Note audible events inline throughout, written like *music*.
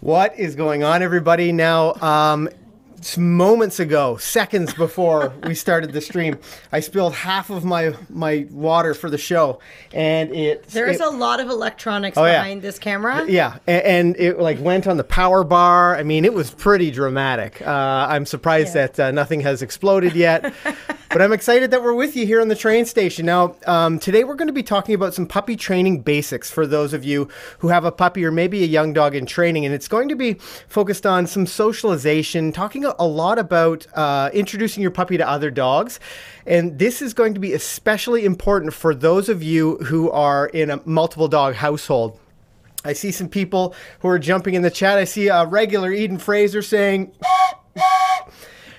What is going on, everybody? Now, um, moments ago, seconds before *laughs* we started the stream, I spilled half of my my water for the show, and it There is it- a lot of electronics Oh, yeah. behind this camera. yeah, and, and it like went on the power bar. I mean, it was pretty dramatic. Uh, I'm surprised Yeah. that uh, nothing has exploded yet, *laughs* but I'm excited that we're with you here on the train station. Now, um, today we're going to be talking about some puppy training basics for those of you who have a puppy or maybe a young dog in training, and it's going to be focused on some socialization, talking a, lot about uh, introducing your puppy to other dogs. And this is going to be especially important for those of you who are in a multiple dog household. I see some people who are jumping in the chat. I see a regular Eden Fraser saying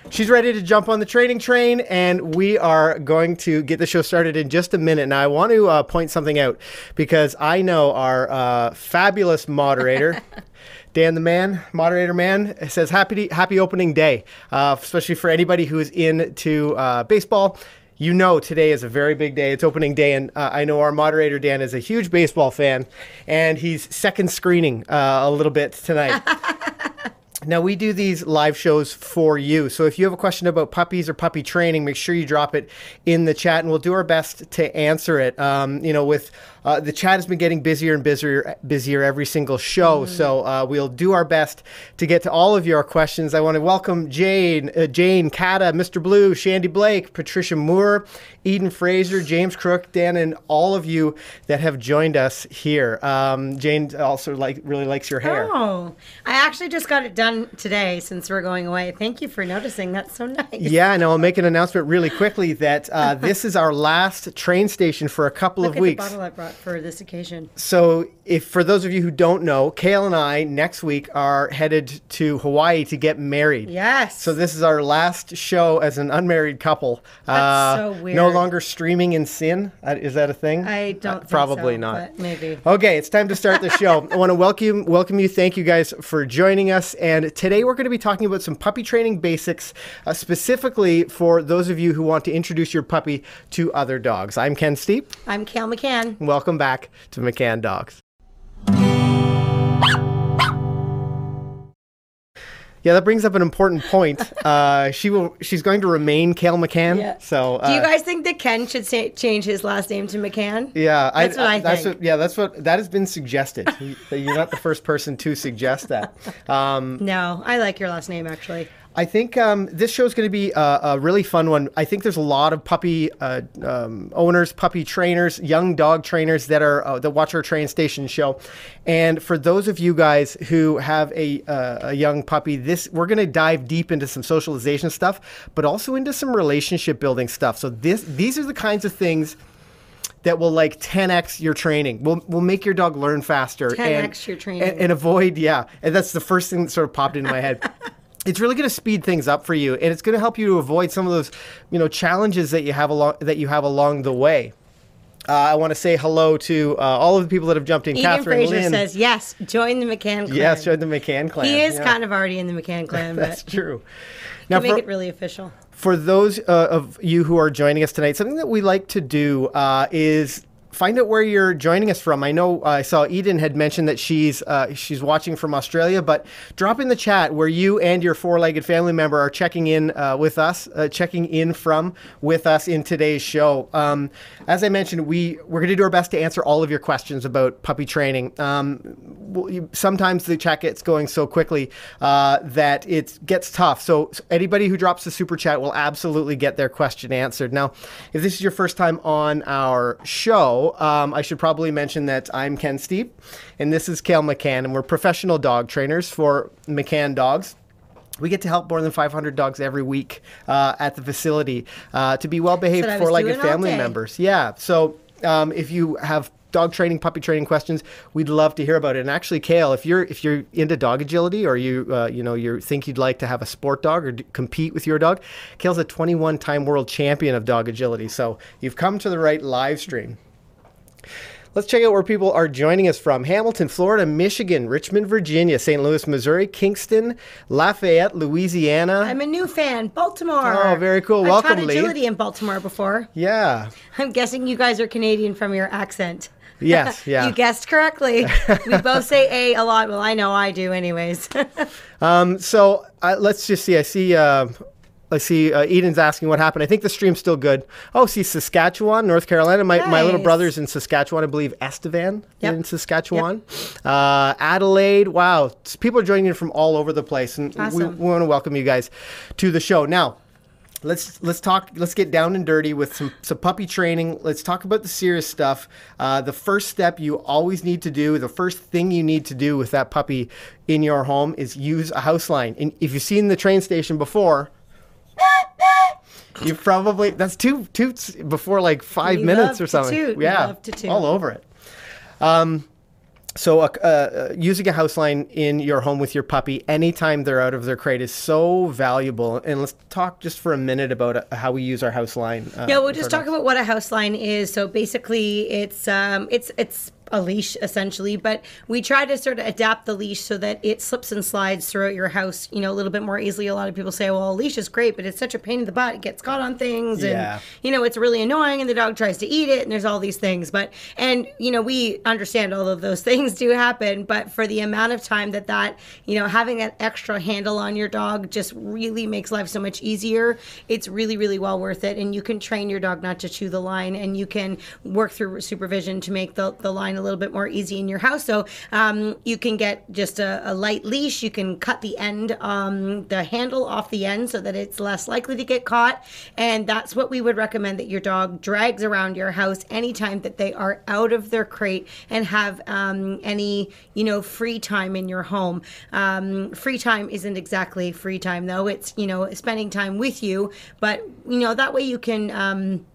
she's ready to jump on the training train, and we are going to get the show started in just a minute. Now, I want to uh, point something out because I know our uh, fabulous moderator. *laughs* Dan the man, moderator man, says happy happy opening day, uh, especially for anybody who is into uh, baseball. You know, today is a very big day. It's opening day, and uh, I know our moderator Dan is a huge baseball fan, and he's second screening uh, a little bit tonight. *laughs* Now, we do these live shows for you. So if you have a question about puppies or puppy training, make sure you drop it in the chat and we'll do our best to answer it. Um, you know, with uh, the chat has been getting busier and busier, busier every single show. So uh, we'll do our best to get to all of your questions. I want to welcome Jane, uh, Jane, Kata, Mr. Blue, Shandy Blake, Patricia Moore, Eden Fraser, James Crook, Dan, and all of you that have joined us here. Um, Jane also like really likes your hair. Oh, I actually just got it done today since we're going away. Thank you for noticing. That's so nice. Yeah, and I'll make an announcement really quickly that uh, *laughs* this is our last train station for a couple Look of weeks. The bottle I brought for this occasion. So, if for those of you who don't know, Kayl and I next week are headed to Hawaii to get married. Yes. So this is our last show as an unmarried couple. That's Uh, so weird. No longer streaming in sin. Uh, Is that a thing? I don't Uh, probably so, not. but maybe. Okay, it's time to start the show. *laughs* I want to welcome welcome you. Thank you guys for joining us. And today we're going to be talking about some puppy training basics, uh, specifically for those of you who want to introduce your puppy to other dogs. I'm Ken Steepe. I'm Kayl McCann. Welcome back to McCann Dogs. Yeah, that brings up an important point. *laughs* Uh, she will. She's going to remain Kayl McCann. Yeah. So, uh, Do you guys think that Ken should say, change his last name to McCann? Yeah, That's what I that's think. What, yeah, that's what that has been suggested. You're not the first person to suggest that. *laughs* Um, No, I like your last name actually. I think um, this show is going to be a, a really fun one. I think there's a lot of puppy uh, um, owners, puppy trainers, young dog trainers that are uh, that watch our train station show. And for those of you guys who have a, uh, a young puppy, this we're going to dive deep into some socialization stuff, but also into some relationship building stuff. So this these are the kinds of things that will like 10x your training. Will will make your dog learn faster. 10x your training. And, and avoid yeah. And that's the first thing that sort of popped into my head. *laughs* It's really going to speed things up for you, and it's going to help you to avoid some of those, you know, challenges that you have along that you have along the way. Uh, I want to say hello to uh, all of the people that have jumped in. Eden Catherine Fraser Lynn. says yes. Join the McCann clan. yes, join the McCann clan. He is Yeah, kind of already in the McCann *laughs* clan, That's true. Now, make for, it really official. for those uh, of you who are joining us tonight, something that we like to do uh, is find out where you're joining us from. I know uh, I saw Eden had mentioned that she's uh, she's watching from Australia, but drop in the chat where you and your four-legged family member are checking in uh, with us, uh, checking in from with us in today's show. Um, as I mentioned, we we're going to do our best to answer all of your questions about puppy training. Um, sometimes the chat gets going so quickly uh, that it gets tough. So so anybody who drops the super chat will absolutely get their question answered. Now, if this is your first time on our show, um, I should probably mention that I'm Ken Steepe, and this is Kayl McCann, and we're professional dog trainers for McCann Dogs. We get to help more than 500 dogs every week uh, at the facility uh, to be well behaved I four-legged family members. Yeah. So um, if you have dog training, puppy training questions, we'd love to hear about it. And actually, Kayl, if you're if you're into dog agility or you uh, you know you think you'd like to have a sport dog or d- compete with your dog, Kayl's a 21 time world champion of dog agility. So you've come to the right live stream. Let's check out where people are joining us from Hamilton, Florida, Michigan, Richmond, Virginia, St. Louis, Missouri, Kingston, Lafayette, Louisiana. I'm a new fan. Baltimore. Oh, very cool. I've Welcome, taught Lee. agility in Baltimore before. yeah. *laughs* I'm guessing you guys are Canadian from your accent. Yes, *laughs* yeah. you guessed correctly. we *laughs* both say A a lot. Well, I know I do, anyways. Um, so uh, let's just see. I see. Uh, I see. Uh, Eden's asking what happened. I think the stream's still good. Oh, see Saskatchewan, North Carolina. My, my little brother's in Saskatchewan. I believe Estevan Yep. in Saskatchewan. Uh, Adelaide. Wow, people are joining in from all over the place, and we, we want to welcome you guys to the show now. Let's let's talk. Let's get down and dirty with some some puppy training. Let's talk about the serious stuff. Uh, the first step you always need to do, the first thing you need to do with that puppy in your home is use a house line. And if you've seen the train station before, you probably that's two toots before like five We minutes or to something. toot. We Yeah, to toot. all over it. Um, so, uh, uh, using a house line in your home with your puppy anytime they're out of their crate is so valuable. And let's talk just for a minute about uh, how we use our house line. Uh, Yeah, we'll just talk about what a house line is. So basically, it's um, it's it's a leash essentially, but we try to sort of adapt the leash so that it slips and slides throughout your house, you know, a little bit more easily. A lot of people say, "Well, a leash is great, but it's such a pain in the butt. It gets caught on things, Yeah. and you know, it's really annoying, and the dog tries to eat it, and there's all these things." But and you know, we understand all of those *laughs* things do happen, but for the amount of time that that you know, having that extra handle on your dog just really makes life so much easier. It's really, really well worth it, and you can train your dog not to chew the line, and you can work through supervision to make the, the line a little bit more easy in your house. So um, you can get just a, a light leash. You can cut the end, um, the handle off the end, so that it's less likely to get caught. And that's what we would recommend that your dog drags around your house anytime that they are out of their crate and have um, any, you know, free time in your home. Um, free time isn't exactly free time though. It's you know spending time with you, but you know that way you can.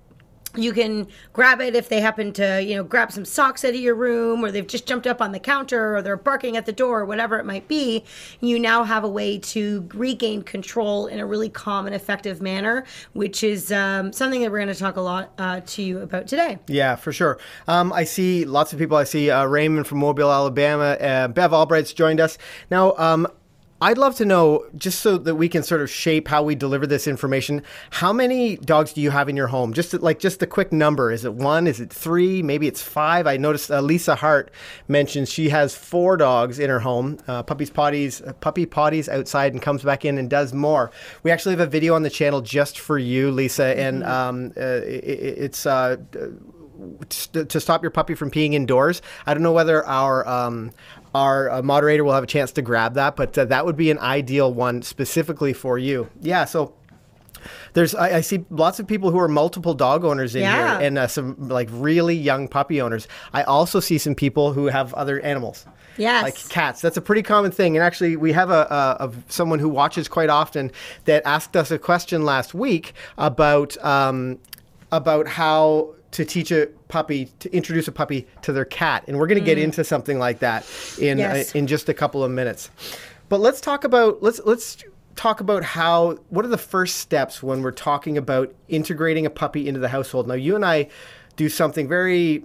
You can grab it if they happen to, you know, grab some socks out of your room or they've just jumped up on the counter or they're barking at the door or whatever it might be. You now have a way to regain control in a really calm and effective manner, which is um, something that we're going to talk a lot uh, to you about today. Yeah, for sure. Um, I see lots of people. I see uh, Raymond from Mobile, Alabama. Uh, Bev Albright's joined us. Now, um, I'd love to know, just so that we can sort of shape how we deliver this information, how many dogs do you have in your home? Just like just a quick number. Is it one? Is it three? Maybe it's five. I noticed uh, Lisa Hart mentions she has four dogs in her home. Uh, puppies potties, uh, puppy potties outside, and comes back in and does more. We actually have a video on the channel just for you, Lisa, and um, uh, it, it's. Uh, to to stop your puppy from peeing indoors. I don't know whether our um, our uh, moderator will have a chance to grab that, but uh, that would be an ideal one specifically for you. Yeah, so. There's, I, I see lots of people who are multiple dog owners in Yeah. here, and uh, some like really young puppy owners. I also see some people who have other animals, Yes. like cats. That's a pretty common thing. And actually, we have a, a, a someone who watches quite often that asked us a question last week about um, about how to teach a puppy to introduce a puppy to their cat, and we're going to get into something like that in Yes. uh, in just a couple of minutes. But let's talk about let's let's talk about how what are the first steps when we're talking about integrating a puppy into the household. Now, you and I do something very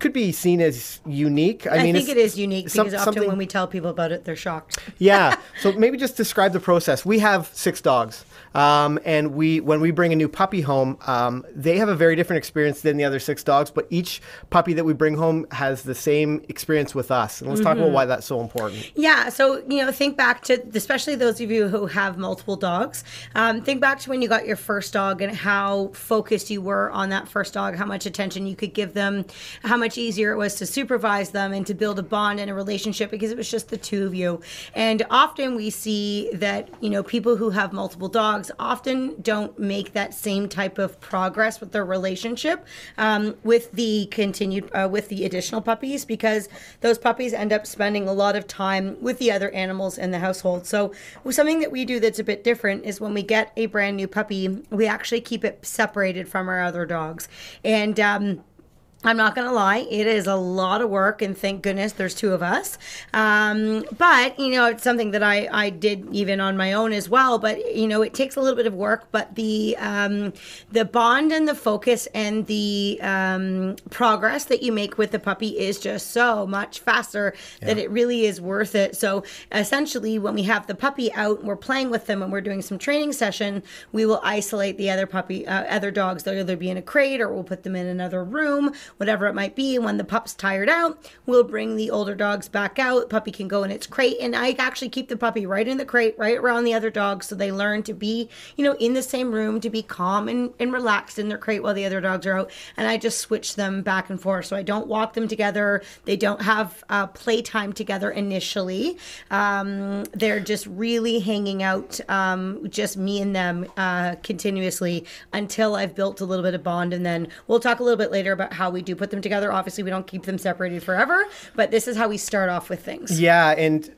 could be seen as unique. I, mean, I, mean, think it is unique some- because often something- when we tell people about it, they're shocked. *laughs* yeah. So maybe just describe the process. We have six dogs, um, and we when we bring a new puppy home, um, they have a very different experience than the other six dogs. But each puppy that we bring home has the same experience with us. And let's talk about why that's so important. Yeah, so you know, think back to especially those of you who have multiple dogs. Um, think back to when you got your first dog and how focused you were on that first dog, how much attention you could give them, how much easier it was to supervise them and to build a bond and a relationship because it was just the two of you. And often we see that you know people who have multiple dogs often don't make that same type of progress with their relationship um, with the continued uh, with the additional puppies because those puppies end up spending a lot of time with the other animals in the household. So something that we do that's a bit different is when we get a brand new puppy, we actually keep it separated from our other dogs, and um, I'm not going to lie, it is a lot of work, and thank goodness there's two of us. Um, but, you know, it's something that I, I did even on my own as well. But, you know, it takes a little bit of work, but the, um, the bond and the focus and the um, progress that you make with the puppy is just so much faster that it really is worth it. So essentially, when we have the puppy out and we're playing with them and we're doing some training session, we will isolate the other puppy, uh, other dogs. They'll either be in a crate or we'll put them in another room whatever it might be. When the pup's tired out, we'll bring the older dogs back out. Puppy can go in its crate, and I actually keep the puppy right in the crate, right around the other dogs, so they learn to be, you know, in the same room, to be calm and, and relaxed in their crate while the other dogs are out. And I just switch them back and forth. So I don't walk them together. They don't have uh, playtime together initially. Um, they're just really hanging out, um, just me and them uh, continuously until I've built a little bit of bond. And then we'll talk a little bit later about how we do put them together. Obviously, we don't keep them separated forever, but this is how we start off with things. Yeah, and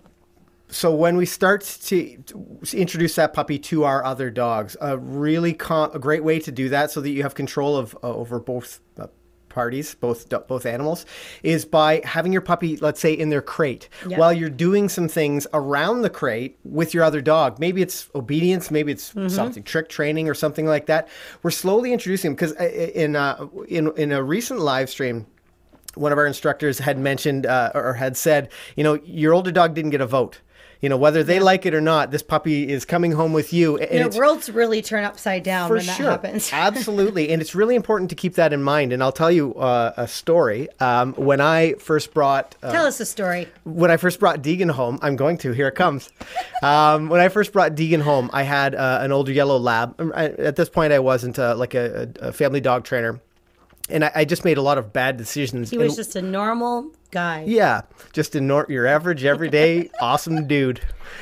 so when we start to, to introduce that puppy to our other dogs, a really com- a great way to do that, so that you have control of uh, over both. Uh, parties both both animals is by having your puppy let's say in their crate Yep. while you're doing some things around the crate with your other dog maybe it's obedience maybe it's something trick training or something like that we're slowly introducing them because in uh, in in a recent live stream one of our instructors had mentioned uh, or had said, you know, your older dog didn't get a vote. You know, whether they like it or not, this puppy is coming home with you. And it's worlds really turn upside down when that sure. happens. *laughs* Absolutely. And it's really important to keep that in mind. And I'll tell you uh, a story. Um, when I first brought uh, Tell us a story. when I first brought Deegan home, I'm going to. Here it comes. Um, when I first brought Deegan home, I had uh, an older yellow lab. Um, I, at this point, I wasn't uh, like a, a a family dog trainer, and I, I just made a lot of bad decisions. He was And- just a normal guy. yeah, just a nor- your average, everyday, *laughs* awesome dude.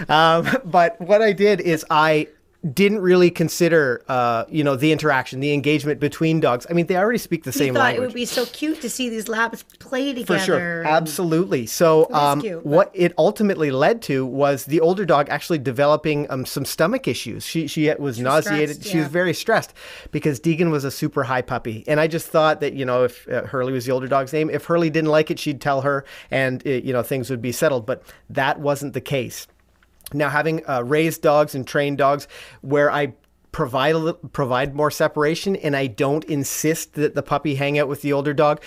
Um, but what I did is I didn't really consider, uh, you know, the interaction, the engagement between dogs. I mean, they already speak the He same thought language. it would be so cute to see these labs play together. For sure, absolutely. So, um, cute, what it ultimately led to was the older dog actually developing um, some stomach issues. She she was nauseated. stressed, She was very stressed because Deegan was a super high puppy, and I just thought that you know if uh, Hurley was the older dog's name, if Hurley didn't like it, she'd tell her, and uh, you know things would be settled. But that wasn't the case. Now, having uh, raised dogs and trained dogs, where I provide little, provide more separation, and I don't insist that the puppy hang out with the older dog.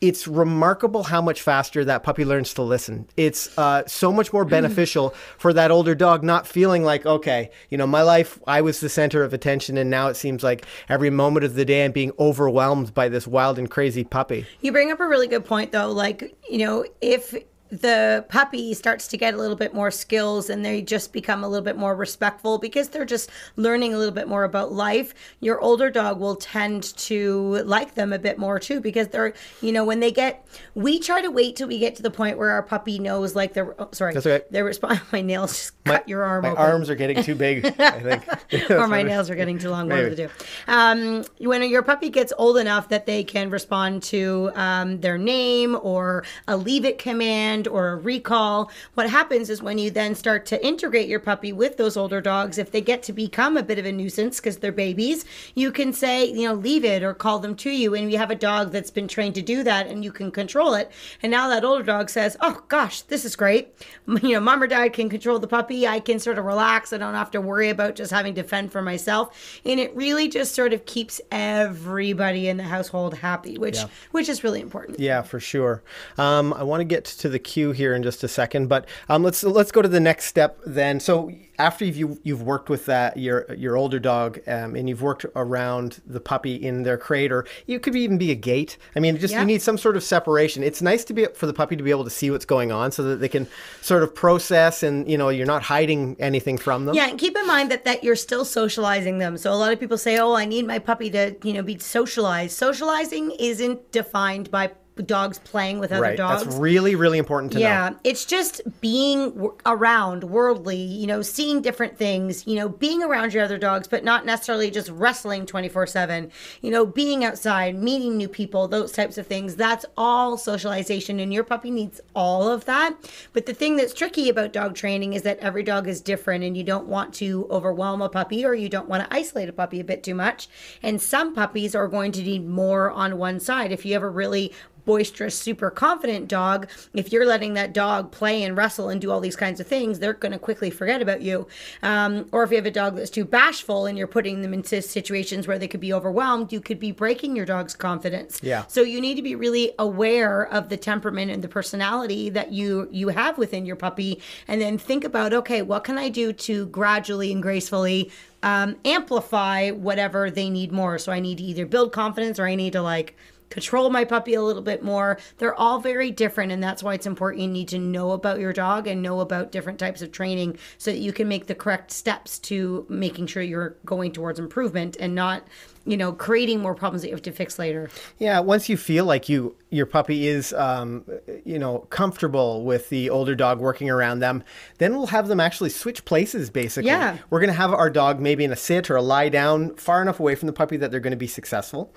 It's remarkable how much faster that puppy learns to listen. It's uh, so much more beneficial for that older dog not feeling like, okay, you know, my life, I was the center of attention, and now it seems like every moment of the day I'm being overwhelmed by this wild and crazy puppy. You bring up a really good point, though. Like, you know, if the puppy starts to get a little bit more skills and they just become a little bit more respectful because they're just learning a little bit more about life, your older dog will tend to like them a bit more too because they're, you know, when they get, we try to wait till we get to the point where our puppy knows, like, they're, oh, sorry, That's okay. they're respond. *laughs* My nails just cut your arm My open. arms are getting too big, I think. *laughs* or my nails are getting too long. One of the two. Um, when your puppy gets old enough that they can respond to um, their name or a leave it command or a recall, what happens is when you then start to integrate your puppy with those older dogs, if they get to become a bit of a nuisance because they're babies, you can say, you know, leave it or call them to you. And you have a dog that's been trained to do that and you can control it. And now that older dog says, oh gosh, this is great. *laughs* You know, mom or dad can control the puppy. I can sort of relax. I don't have to worry about just having to fend for myself. And it really just sort of keeps everybody in the household happy, which which is really important. Yeah, for sure. Um, I want to get to the queue here in just a second, but um, let's let's go to the next step then. So after you've you've worked with that your your older dog um, and you've worked around the puppy in their crate, or you could even be a gate. I mean, just Yeah. you need some sort of separation. It's nice to be for the puppy to be able to see what's going on, so that they can sort of process, and you know you're not hiding anything from them. Yeah, and keep in mind that that you're still socializing them. So a lot of people say, "Oh, I need my puppy to, you know, be socialized." Socializing isn't defined by dogs playing with other right. dogs. That's really really important to know. Yeah, it's just being w- around worldly, you know, seeing different things, you know, being around your other dogs, but not necessarily just wrestling 24 7, you know, being outside, meeting new people, those types of things. That's all socialization, and your puppy needs all of that. But the thing that's tricky about dog training is that every dog is different, and you don't want to overwhelm a puppy or you don't want to isolate a puppy a bit too much. And some puppies are going to need more on one side. If you have a really boisterous, super confident dog, if you're letting that dog play and wrestle and do all these kinds of things, they're going to quickly forget about you. Um, or if you have a dog that's too bashful and you're putting them into situations where they could be overwhelmed, you could be breaking your dog's confidence. Yeah. So you need to be really aware of the temperament and the personality that you you have within your puppy, and then think about okay, what can I do to gradually and gracefully um, amplify whatever they need more. So I need to either build confidence or I need to like control my puppy a little bit more. They're all very different, and that's why it's important you need to know about your dog and know about different types of training so that you can make the correct steps to making sure you're going towards improvement and not you know, creating more problems that you have to fix later. Yeah, once you feel like you your puppy is, um, you know, comfortable with the older dog working around them, then we'll have them actually switch places. Basically, yeah, we're going to have our dog maybe in a sit or a lie down, far enough away from the puppy that they're going to be successful,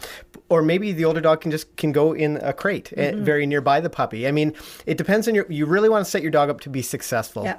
or maybe the older dog can just can go in a crate eh, mm-hmm. very nearby the puppy. I mean, it depends on your. You really want to set your dog up to be successful. Yeah.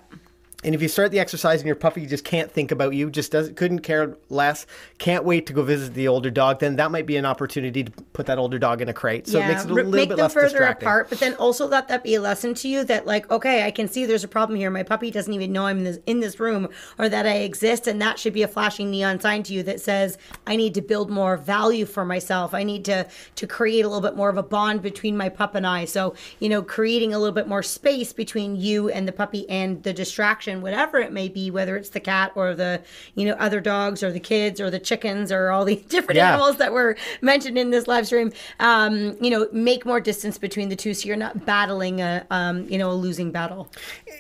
And if you start the exercise and your puppy just can't think about you, just doesn't couldn't care less, can't wait to go visit the older dog, then that might be an opportunity to put that older dog in a crate. So yeah, it makes it a little make bit them less further distracting. apart, but then also let that be a lesson to you that like, okay, I can see there's a problem here. My puppy doesn't even know I'm in this in this room or that I exist, and that should be a flashing neon sign to you that says I need to build more value for myself. I need to to create a little bit more of a bond between my pup and I. So you know, creating a little bit more space between you and the puppy and the distraction, whatever it may be, whether it's the cat or the, you know, other dogs or the kids or the chickens or all the *laughs* different yeah. animals that were mentioned in this live stream, um, you know, make more distance between the two so you're not battling a, um, you know, a losing battle.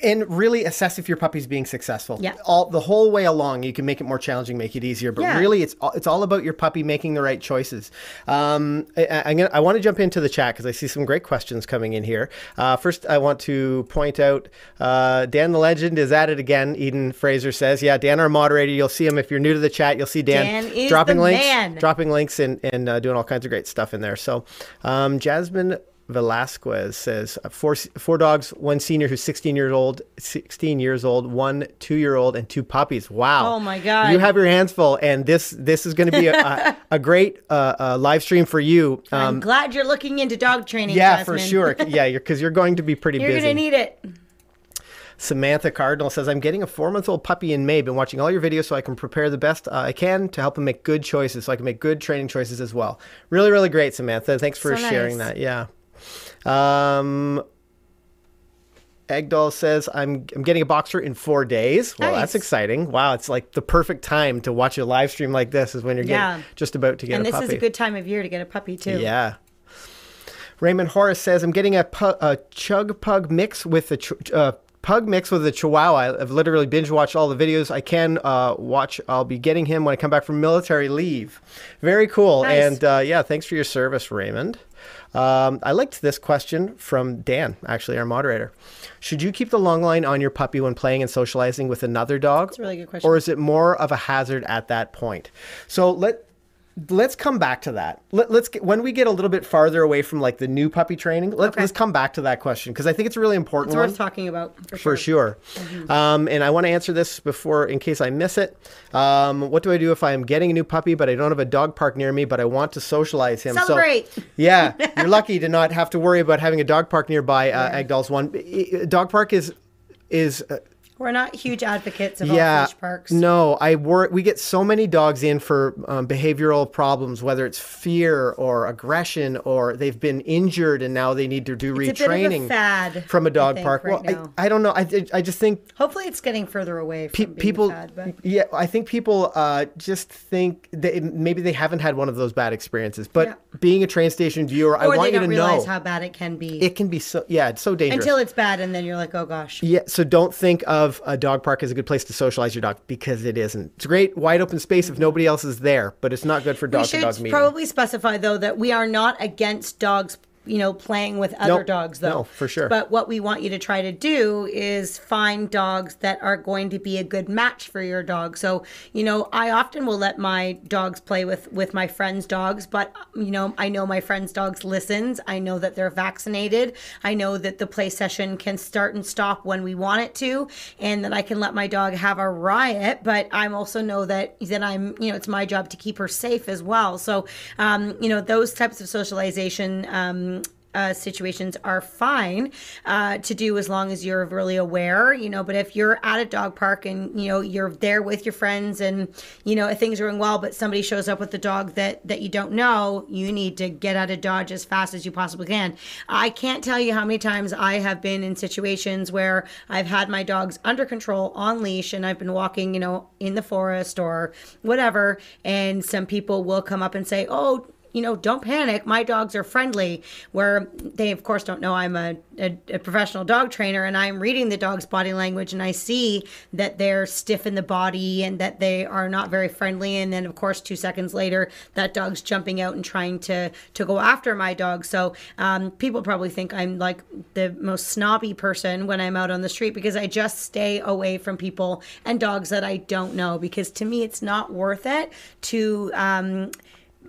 And really assess if your puppy's being successful. Yeah. All the whole way along, you can make it more challenging, make it easier, but yeah. really it's all, it's all about your puppy making the right choices. Um, I, I'm gonna, I want to jump into the chat because I see some great questions coming in here. Uh, first, I want to point out uh, Dan the Legend is at it again. Eden Fraser says, "Yeah, Dan, our moderator. You'll see him if you're new to the chat. You'll see Dan, Dan dropping links, man. dropping links, and and uh, doing all kinds of great stuff in there." So, um, Jasmine Velasquez says four four dogs, one senior who's 16 years old, 16 years old, one two year old, and two puppies. Wow! Oh my God! You have your hands full, and this this is going to be a, a, *laughs* a, great uh, uh, live stream for you. Um, I'm glad you're looking into dog training. Yeah, Jasmine. for sure. *laughs* Yeah, because you're, you're, going to be pretty you're busy. You're going to need it. Samantha Cardinal says, I'm getting a four month old puppy in May. Been watching all your videos so I can prepare the best uh, I can to help him make good choices, so I can make good training choices as well. Really, really great, Samantha. Thanks for so sharing nice. that. Yeah. Um, Eggdoll says, I'm, I'm getting a boxer in four days. Well, nice. that's exciting. Wow, it's like the perfect time to watch a live stream like this is when you're yeah. getting just about to get and a puppy. And this is a good time of year to get a puppy, too. Yeah. Raymond Horace says, I'm getting a, pu- a chug pug mix with a ch- uh, pug mix with a chihuahua. I've literally binge watched all the videos I can uh, watch. I'll be getting him when I come back from military leave. Very cool. Nice. And uh, yeah, thanks for your service, Raymond. Um, I liked this question from Dan, actually, our moderator. Should you keep the long line on your puppy when playing and socializing with another dog? That's a really good question. Or is it more of a hazard at that point? So let let's come back to that. Let, us get when we get a little bit farther away from like the new puppy training. Let, us come back to that question because I think it's a really important. It's worth talking about for sure. For sure. Mm-hmm. Um, and I want to answer this before, in case I miss it. Um, what do I do if I am getting a new puppy but I don't have a dog park near me but I want to socialize him? Celebrate. So, *laughs* yeah, you're lucky to not have to worry about having a dog park nearby. Uh, yeah. Dolls one dog park is is. Uh, we're not huge advocates of yeah, all parks. No, I work. We get so many dogs in for um, behavioral problems, whether it's fear or aggression, or they've been injured and now they need to do it's retraining. A fad, from a dog think, park. Right well, I, I, don't know. I, I just think hopefully it's getting further away from pe- people. Fad, yeah, I think people uh, just think that maybe they haven't had one of those bad experiences. But yeah. being a train station viewer, or I want you to know how bad it can be. It can be so yeah, it's so dangerous until it's bad, and then you're like, oh gosh. Yeah, so don't think of a dog park is a good place to socialize your dog because it isn't. It's a great wide open space if nobody else is there, but it's not good for dog to dog meeting. Probably specify though that we are not against dogs you know, playing with other nope. dogs though. No, for sure. But what we want you to try to do is find dogs that are going to be a good match for your dog. So, you know, I often will let my dogs play with with my friends' dogs, but you know, I know my friends' dogs listens. I know that they're vaccinated. I know that the play session can start and stop when we want it to, and that I can let my dog have a riot, but I also know that that I'm, you know, it's my job to keep her safe as well. So, um, you know, those types of socialization um, uh, situations are fine uh, to do as long as you're really aware, you know. But if you're at a dog park and you know you're there with your friends and you know things are going well, but somebody shows up with a dog that that you don't know, you need to get out of dodge as fast as you possibly can. I can't tell you how many times I have been in situations where I've had my dogs under control on leash and I've been walking, you know, in the forest or whatever, and some people will come up and say, "Oh." You know, don't panic. My dogs are friendly. Where they, of course, don't know I'm a, a, a professional dog trainer and I'm reading the dog's body language and I see that they're stiff in the body and that they are not very friendly. And then, of course, two seconds later, that dog's jumping out and trying to, to go after my dog. So um, people probably think I'm like the most snobby person when I'm out on the street because I just stay away from people and dogs that I don't know because to me, it's not worth it to. Um,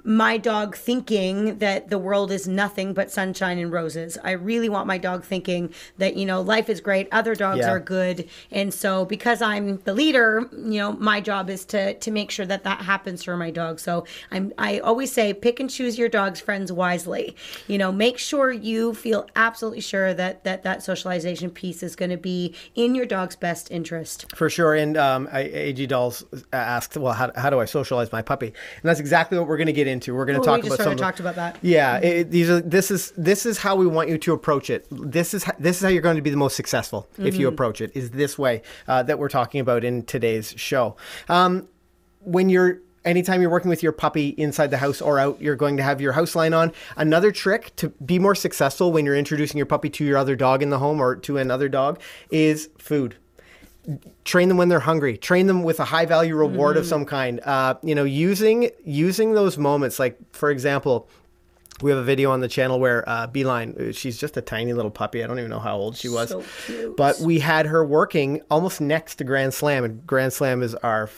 my dog thinking that the world is nothing but sunshine and roses. I really want my dog thinking that, you know, life is great, other dogs Yeah. are good. And so because I'm the leader, you know, my job is to to make sure that that happens for my dog. So I'm I always say pick and choose your dog's friends wisely. You know, make sure you feel absolutely sure that that that socialization piece is going to be in your dog's best interest. For sure. And um, I- AG Dolls asked, well, how, how do I socialize my puppy? And that's exactly what we're going to get into. We're going to Oh, talk we about some talked about that. Yeah, it, these are this is this is how we want you to approach it. This is this is how you're going to be the most successful if Mm-hmm. you approach it. Is this way uh, that we're talking about in today's show? Um, when you're anytime you're working with your puppy inside the house or out you're going to have your house line on another trick to be more successful when you're introducing your puppy to your other dog in the home or to another dog is food train them when they're hungry train them with a high value reward of some kind uh, you know using using those moments like for example we have a video on the channel where uh, Beeline, uh, she's just a tiny little puppy. I don't even know how old she was. So cute. But we had her working almost next to Grand Slam, and Grand Slam is our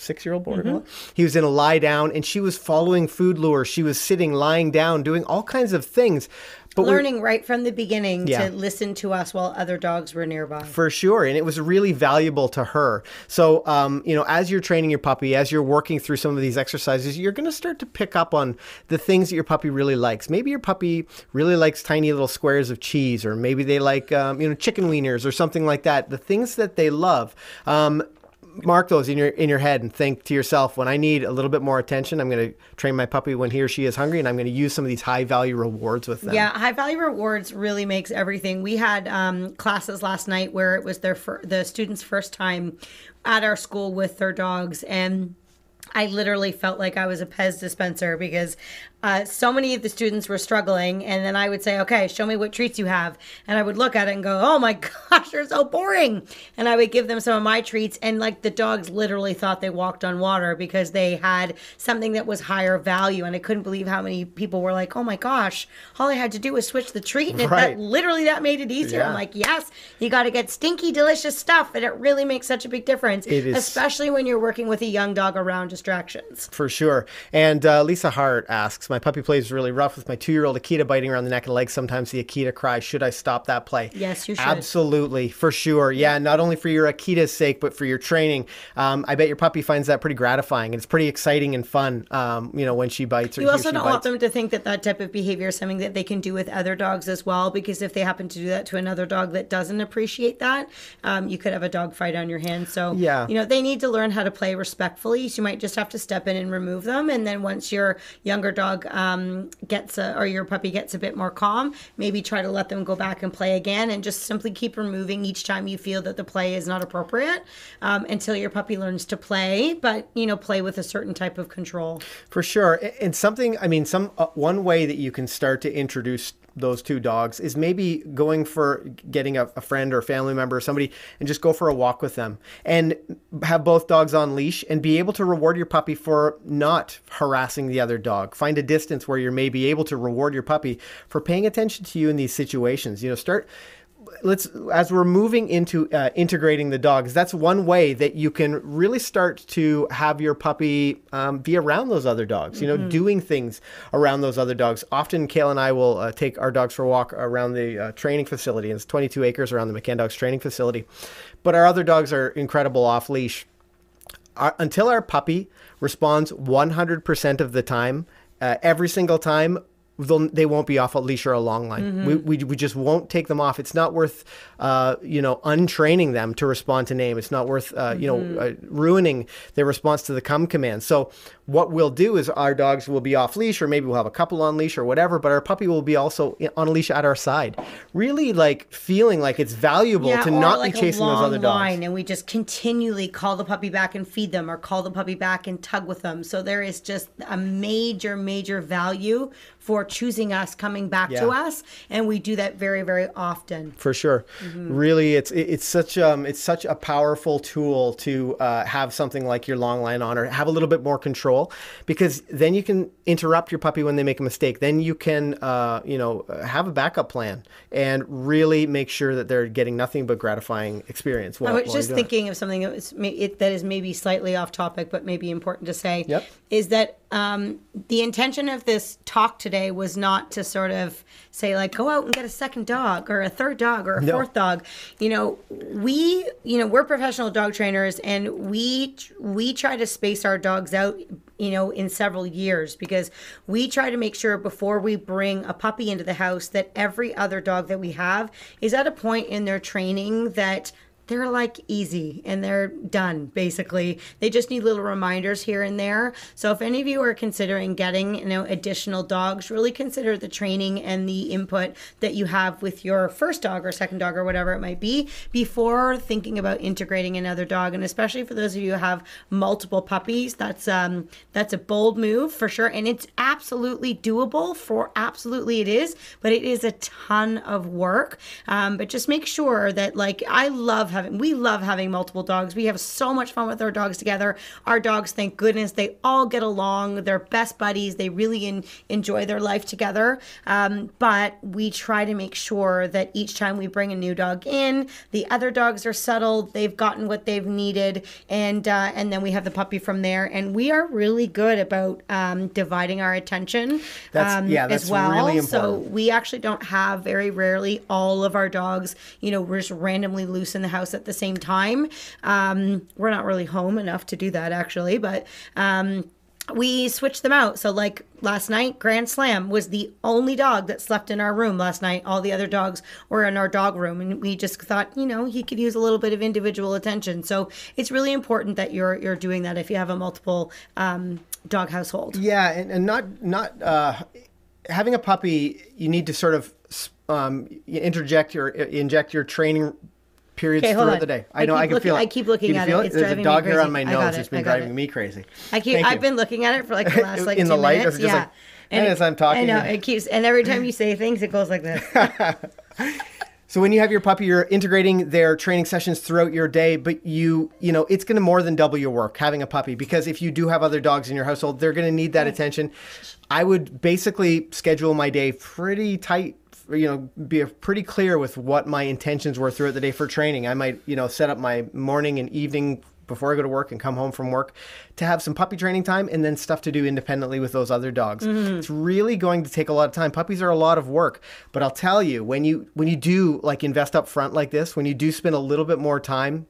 six year old border collie. He was in a lie down, and she was following food lure. She was sitting, lying down, doing all kinds of things. But Learning right from the beginning Yeah. to listen to us while other dogs were nearby. For sure. And it was really valuable to her. So, um, you know, as you're training your puppy, as you're working through some of these exercises, you're going to start to pick up on the things that your puppy really likes. Maybe your puppy really likes tiny little squares of cheese, or maybe they like, um, you know, chicken wieners or something like that. The things that they love. Um, mark those in your in your head and think to yourself when i need a little bit more attention i'm going to train my puppy when he or she is hungry and i'm going to use some of these high value rewards with them Yeah, high value rewards really makes everything. We had um, classes last night where it was their fir- the students' first time at our school with their dogs, and I literally felt like I was a Pez dispenser because uh, so many of the students were struggling, and then I would say, "Okay, show me what treats you have," and I would look at it and go, "Oh my *laughs* gosh, they're so boring," and I would give them some of my treats, and like the dogs literally thought they walked on water because they had something that was higher value, and I couldn't believe how many people were like, "Oh my gosh, all I had to do was switch the treat, and Right. that literally that made it easier." I'm like, "Yes, you got to get stinky, delicious stuff, and it really makes such a big difference, It is- especially when you're working with a young dog around distractions." For sure. And uh, Lisa Hart asks, my puppy plays really rough with my two-year-old Akita biting around the neck and legs. Sometimes the Akita cries. Should I stop that play? Yes, you should. Absolutely, for sure. Yeah, not only for your Akita's sake, but for your training. Um, I bet your puppy finds that pretty gratifying. And it's pretty exciting and fun. Um, you know, when she bites or You also don't bites. want them to think that that type of behavior is something that they can do with other dogs as well, because if they happen to do that to another dog that doesn't appreciate that, um, you could have a dog fight on your hands. So, Yeah. you know, they need to learn how to play respectfully. So you might just have to step in and remove them. And then once your younger dog um, gets a, or your puppy gets a bit more calm, maybe try to let them go back and play again and just simply keep removing each time you feel that the play is not appropriate um, until your puppy learns to play, but, you know, play with a certain type of control. For sure. And something, I mean, some uh, one way that you can start to introduce those two dogs is maybe going for getting a, a friend or family member or somebody and just go for a walk with them and have both dogs on leash and be able to reward your puppy for not harassing the other dog. Find a distance where you're maybe able to reward your puppy for paying attention to you in these situations. You know, start let's as we're moving into uh, integrating the dogs that's one way that you can really start to have your puppy um, be around those other dogs you know doing things around those other dogs. Often Kayl and i will uh, take our dogs for a walk around the uh, training facility and it's 22 acres around the mccann dogs training facility. But our other dogs are incredible off leash. Our, until our puppy responds 100% of the time, uh, every single time, they'll, they won't be off a leash or a long line. Mm-hmm. We, we, we just won't take them off. It's not worth, uh, you know, untraining them to respond to name. It's not worth, uh, you Mm-hmm. know, uh, ruining their response to the come command. So what we'll do is our dogs will be off leash, or maybe we'll have a couple on leash or whatever, but our puppy will be also on a leash at our side, really like feeling like it's valuable to not like be chasing those other dogs. line, and we just continually call the puppy back and feed them, or call the puppy back and tug with them. So there is just a major, major value for choosing us, coming back to us, and we do that very, very often. for sure. Mm-hmm. Really, it's it's such um it's such a powerful tool to uh, have something like your long line on or have a little bit more control because then you can interrupt your puppy when they make a mistake. Then you can uh, you know have a backup plan and really make sure that they're getting nothing but gratifying experience. While, I was just you're it. thinking of something that, was, it, that is maybe slightly off topic, but maybe important to say. Yep. Is that um, the intention of this talk today was not to sort of say like go out and get a second dog or a third dog or a No. fourth dog. You know, we you know we're professional dog trainers and we we try to space our dogs out you know in several years because we try to make sure before we bring a puppy into the house that every other dog that we have is at a point in their training that they're like easy and they're done basically. They just need little reminders here and there. So if any of you are considering getting you know additional dogs really consider the training and the input that you have with your first dog or second dog or whatever it might be before thinking about integrating another dog. And especially for those of you who have multiple puppies that's um that's a bold move for sure. And it's absolutely doable for absolutely it is but it is a ton of work. Um, but just make sure that like i love having we love having multiple dogs. We have so much fun with our dogs together. Our dogs thank goodness they all get along. They're best buddies. They really in, enjoy their life together. Um, but we try to make sure that each time we bring a new dog in the other dogs are settled they've gotten what they've needed and uh, and then we have the puppy from there. And we are really good about um, dividing our attention That's- um, yeah, that's as well. Really so we actually don't have very rarely all of our dogs you know we're just randomly loose in the house at the same time. Um, we're not really home enough to do that actually but um, we switched them out. So like last night grand slam was the only dog that slept in our room last night. All the other dogs were in our dog room and we just thought you know he could use a little bit of individual attention. So it's really important that you're you're doing that if you have a multiple um, dog household. Yeah, and, and not not uh, having a puppy. You need to sort of um, interject your inject your training periods Okay, throughout on. the day. I I know I can looking- feel it. I keep looking at feel it. It's There's driving a dog hair on my nose. it. been driving it. me crazy. I keep. Thank I've you. been looking at it for like the *laughs* last like In the light, minutes. yeah. like- and as I'm talking, I know it keeps, and every time you *laughs* say things, it goes like this. *laughs* So when you have your puppy, you're integrating their training sessions throughout your day, but you, you know, it's going to more than double your work having a puppy because if you do have other dogs in your household, they're going to need that attention. I would basically schedule my day pretty tight, you know, be pretty clear with what my intentions were throughout the day for training. I might, you know, set up my morning and evening before I go to work and come home from work to have some puppy training time and then stuff to do independently with those other dogs. Mm-hmm. It's really going to take a lot of time. Puppies are a lot of work, but I'll tell you when you when you do like invest up front like this, when you do spend a little bit more time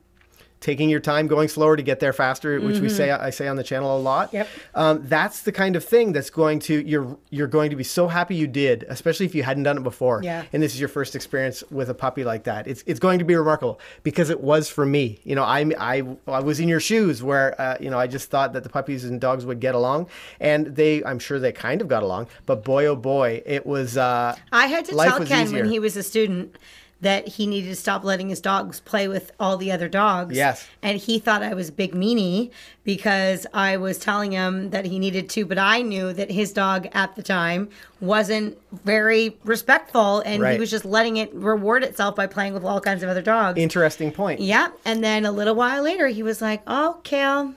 taking your time, going slower to get there faster, which we say I say on the channel a lot. Yep. Um, that's the kind of thing that's going to you're you're going to be so happy you did, especially if you hadn't done it before. Yeah. And this is your first experience with a puppy like that. It's it's going to be remarkable because it was for me. You know, I I I was in your shoes where uh, you know I just thought that the puppies and dogs would get along, and they I'm sure they kind of got along, but boy oh boy, it was. Uh, I had to tell Ken easier. when he was a student that he needed to stop letting his dogs play with all the other dogs. Yes. And he thought I was big meanie because I was telling him that he needed to, but I knew that his dog at the time wasn't very respectful and he was just letting it reward itself by playing with all kinds of other dogs. Interesting point. Yeah. And then a little while later, he was like, Oh, Kayl,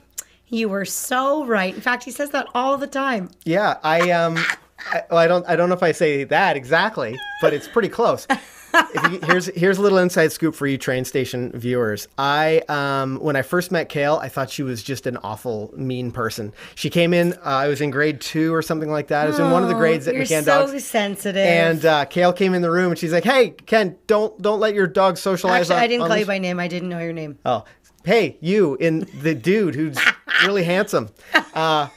you were so right. In fact, he says that all the time. Yeah, I um, I, well, I don't I don't know if I say that exactly, but it's pretty close. *laughs* If you, here's here's a little inside scoop for you train station viewers. I um, when I first met Kayl, I thought she was just an awful mean person. She came in. Uh, I was in grade two or something like that. I was in one of the grades at You're McCann so Dogs. sensitive. And uh, Kayl came in the room and she's like, "Hey, Ken, don't don't let your dog socialize." Actually, on, I didn't call the you by name. I didn't know your name. Oh, hey, you in the dude who's really handsome. Uh,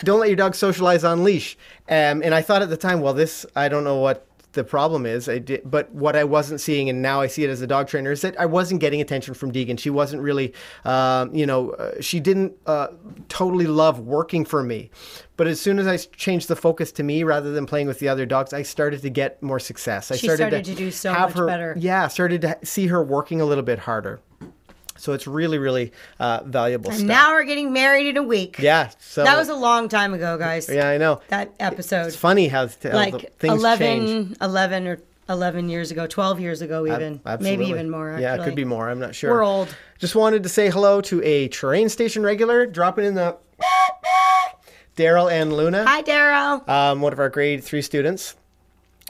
don't let your dog socialize on leash. Um, and I thought at the time, well, this I don't know what the problem is. I did, but what I wasn't seeing, and now I see it as a dog trainer, is that I wasn't getting attention from Deegan. She wasn't really, um, you know, uh, she didn't uh, totally love working for me. But as soon as I changed the focus to me rather than playing with the other dogs, I started to get more success. I She started to do so have much her, better. Yeah, started to see her working a little bit harder. So it's really, really uh, valuable And stuff. now we're getting married in a week. yeah. So That was a long time ago, guys. yeah, I know. That episode. It's funny how, how like things 11, change. 11 or 11 years ago, 12 years ago, even. Absolutely. Maybe even more. Actually. Yeah, it could be more. I'm not sure. We're old. Just wanted to say hello to a train station regular, dropping in the Daryl and Luna, Hi, Daryl. um, one of our grade three students.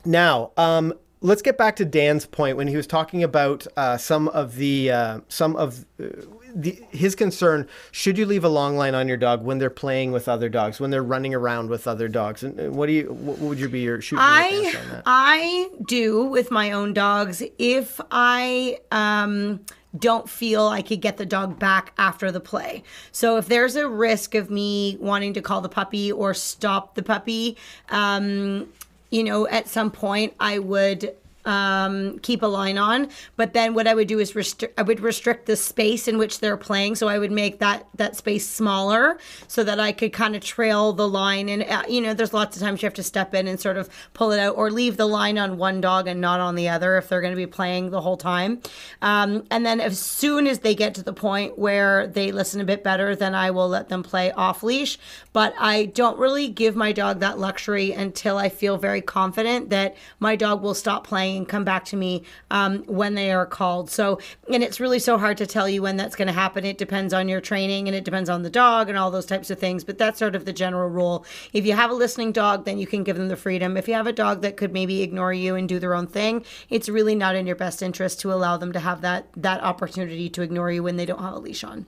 Now, um, let's get back to Dan's point when he was talking about uh, some of the uh, some of uh, the, his concern. Should you leave a long line on your dog when they're playing with other dogs, when they're running around with other dogs? And uh, what do you? What would you be your shooting your I that? I do with my own dogs if I um don't feel I could get the dog back after the play. So if there's a risk of me wanting to call the puppy or stop the puppy, um, you know, at some point I would um, keep a line on. But then what I would do is restrict. I would restrict the space in which they're playing, so I would make that that space smaller so that I could kind of trail the line. And uh, you know, there's lots of times you have to step in and sort of pull it out, or leave the line on one dog and not on the other if they're going to be playing the whole time. Um, and then as soon as they get to the point where they listen a bit better, then I will let them play off leash. But I don't really give my dog that luxury until I feel very confident that my dog will stop playing and come back to me um, when they are called. So, and it's really so hard to tell you when that's going to happen. It depends on your training and it depends on the dog and all those types of things. But that's sort of the general rule. If you have a listening dog, then you can give them the freedom. If you have a dog that could maybe ignore you and do their own thing, it's really not in your best interest to allow them to have that that opportunity to ignore you when they don't have a leash on.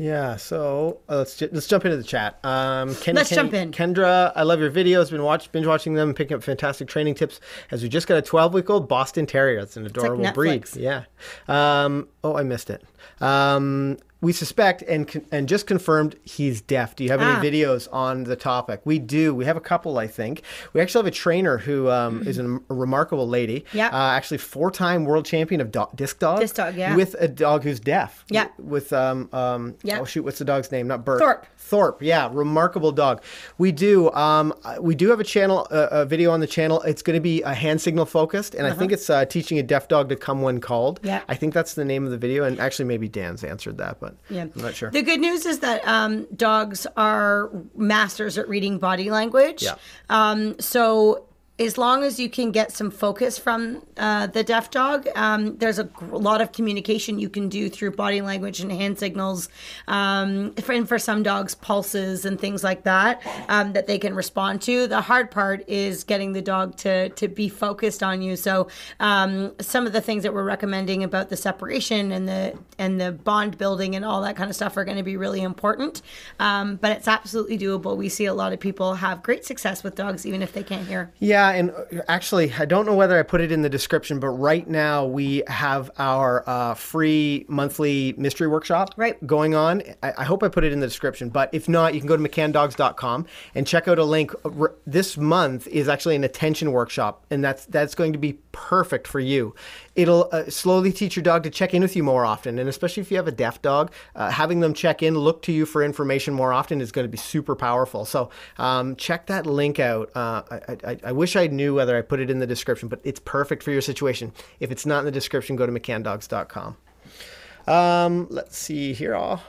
Yeah, so uh, let's ju- let's jump into the chat. Um, Ken, Let's Ken- jump in. Kendra, I love your videos. Been watch binge watching them, picking up fantastic training tips. As we just got a 12 week old Boston Terrier. That's an adorable breed. Yeah. Um, oh, I missed it. Um, we suspect and and just confirmed he's deaf. Do you have any Ah. videos on the topic? We do. We have a couple, I think. We actually have a trainer who um, is an, a remarkable lady. Yeah. Uh, actually, four time world champion of do- disc dog. Disc dog, yeah. With a dog who's deaf. Yeah. With um um. Yeah. Oh shoot, what's the dog's name? Not Bert. Thorpe. Thorpe, yeah, remarkable dog. We do, um, we do have a channel, uh, a video on the channel. It's going to be a hand signal focused, and I think it's uh, teaching a deaf dog to come when called. Uh-huh. Yeah. I think that's the name of the video, and actually maybe Dan's answered that, but Yeah. I'm not sure. The good news is that um, dogs are masters at reading body language. Yeah. Um, so as long as you can get some focus from uh, the deaf dog, um, there's a lot of communication you can do through body language and hand signals. Um, for, and for some dogs, pulses and things like that um, that they can respond to. The hard part is getting the dog to to be focused on you. So um, some of the things that we're recommending about the separation and the and the bond building and all that kind of stuff are going to be really important. Um, but it's absolutely doable. We see a lot of people have great success with dogs, even if they can't hear. Yeah, and uh, actually, I don't know whether I put it in the description, but right now we have our uh, free monthly mystery workshop Right. going on. I, I hope I put it in the description, but if not, you can go to mccanndogs.com and check out a link. This month is actually an attention workshop, and that's that's going to be perfect for you. It'll uh, slowly teach your dog to check in with you more often, and especially if you have a deaf dog, uh, having them check in, look to you for information more often is going to be super powerful. So um, check that link out. Uh, I, I, I wish I knew whether I put it in the description, but it's perfect for your situation. If it's not in the description, go to mccanndogs.com. Um, let's see here. All.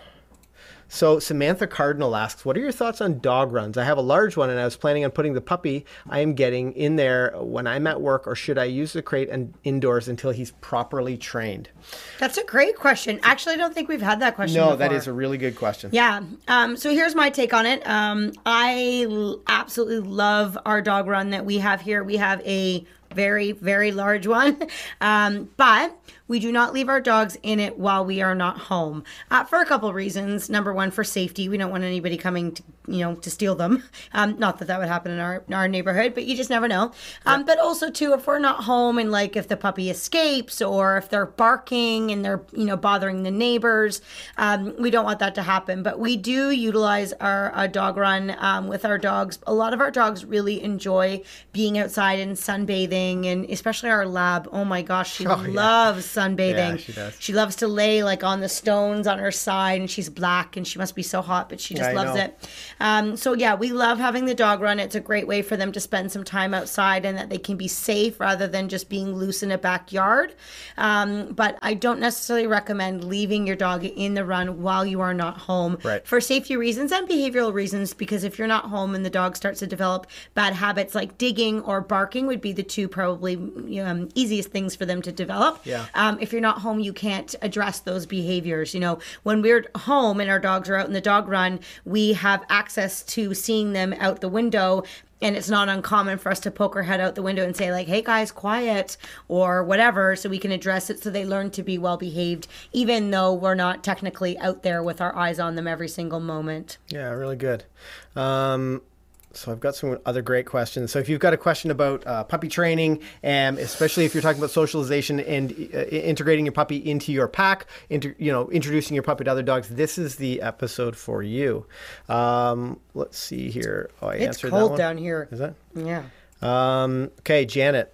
So Samantha Cardinal asks, "What are your thoughts on dog runs? I have a large one, and I was planning on putting the puppy I am getting in there when I'm at work, or should I use the crate and indoors until he's properly trained?" That's a great question. Actually, I don't think we've had that question. No, that before. is a really good question. Yeah. Um, so here's my take on it. Um, I l- absolutely love our dog run that we have here. We have a very, very large one. *laughs* Um, but we do not leave our dogs in it while we are not home uh, for a couple reasons. Number one, for safety. We don't want anybody coming to, you know, to steal them. *laughs* Um, not that that would happen in our, in our neighborhood, but you just never know. Um, But also, too, if we're not home and like if the puppy escapes or if they're barking and they're, you know, bothering the neighbors, um, we don't want that to happen. But we do utilize our, our dog run um, with our dogs. A lot of our dogs really enjoy being outside and sunbathing, and especially our lab. Oh my gosh, she *laughs* Oh, yeah. loves sunbathing. Yeah, she does. She loves to lay like on the stones on her side, and she's black, and she must be so hot, but she just I loves know. it. Um, so yeah, we love having the dog run. It's a great way for them to spend some time outside, and that they can be safe rather than just being loose in a backyard. Um, but I don't necessarily recommend leaving your dog in the run while you are not home Right. for safety reasons and behavioral reasons. Because if you're not home and the dog starts to develop bad habits like digging or barking, would be the two probably um, easiest things for them to develop. Yeah. Um, if you're not home, you can't address those behaviors. You know, when we're home and our dogs are out in the dog run, we have access to seeing them out the window. And it's not uncommon for us to poke our head out the window and say, like, hey guys, quiet, or whatever, so we can address it so they learn to be well behaved, even though we're not technically out there with our eyes on them every single moment. Yeah, really good. Um, so I've got some other great questions. So if you've got a question about uh, puppy training, and especially if you're talking about socialization and uh, integrating your puppy into your pack, into you know introducing your puppy to other dogs, this is the episode for you. Um, let's see here. Oh, I It's answered that cold down here. Is that? Yeah. Um, okay, Janet.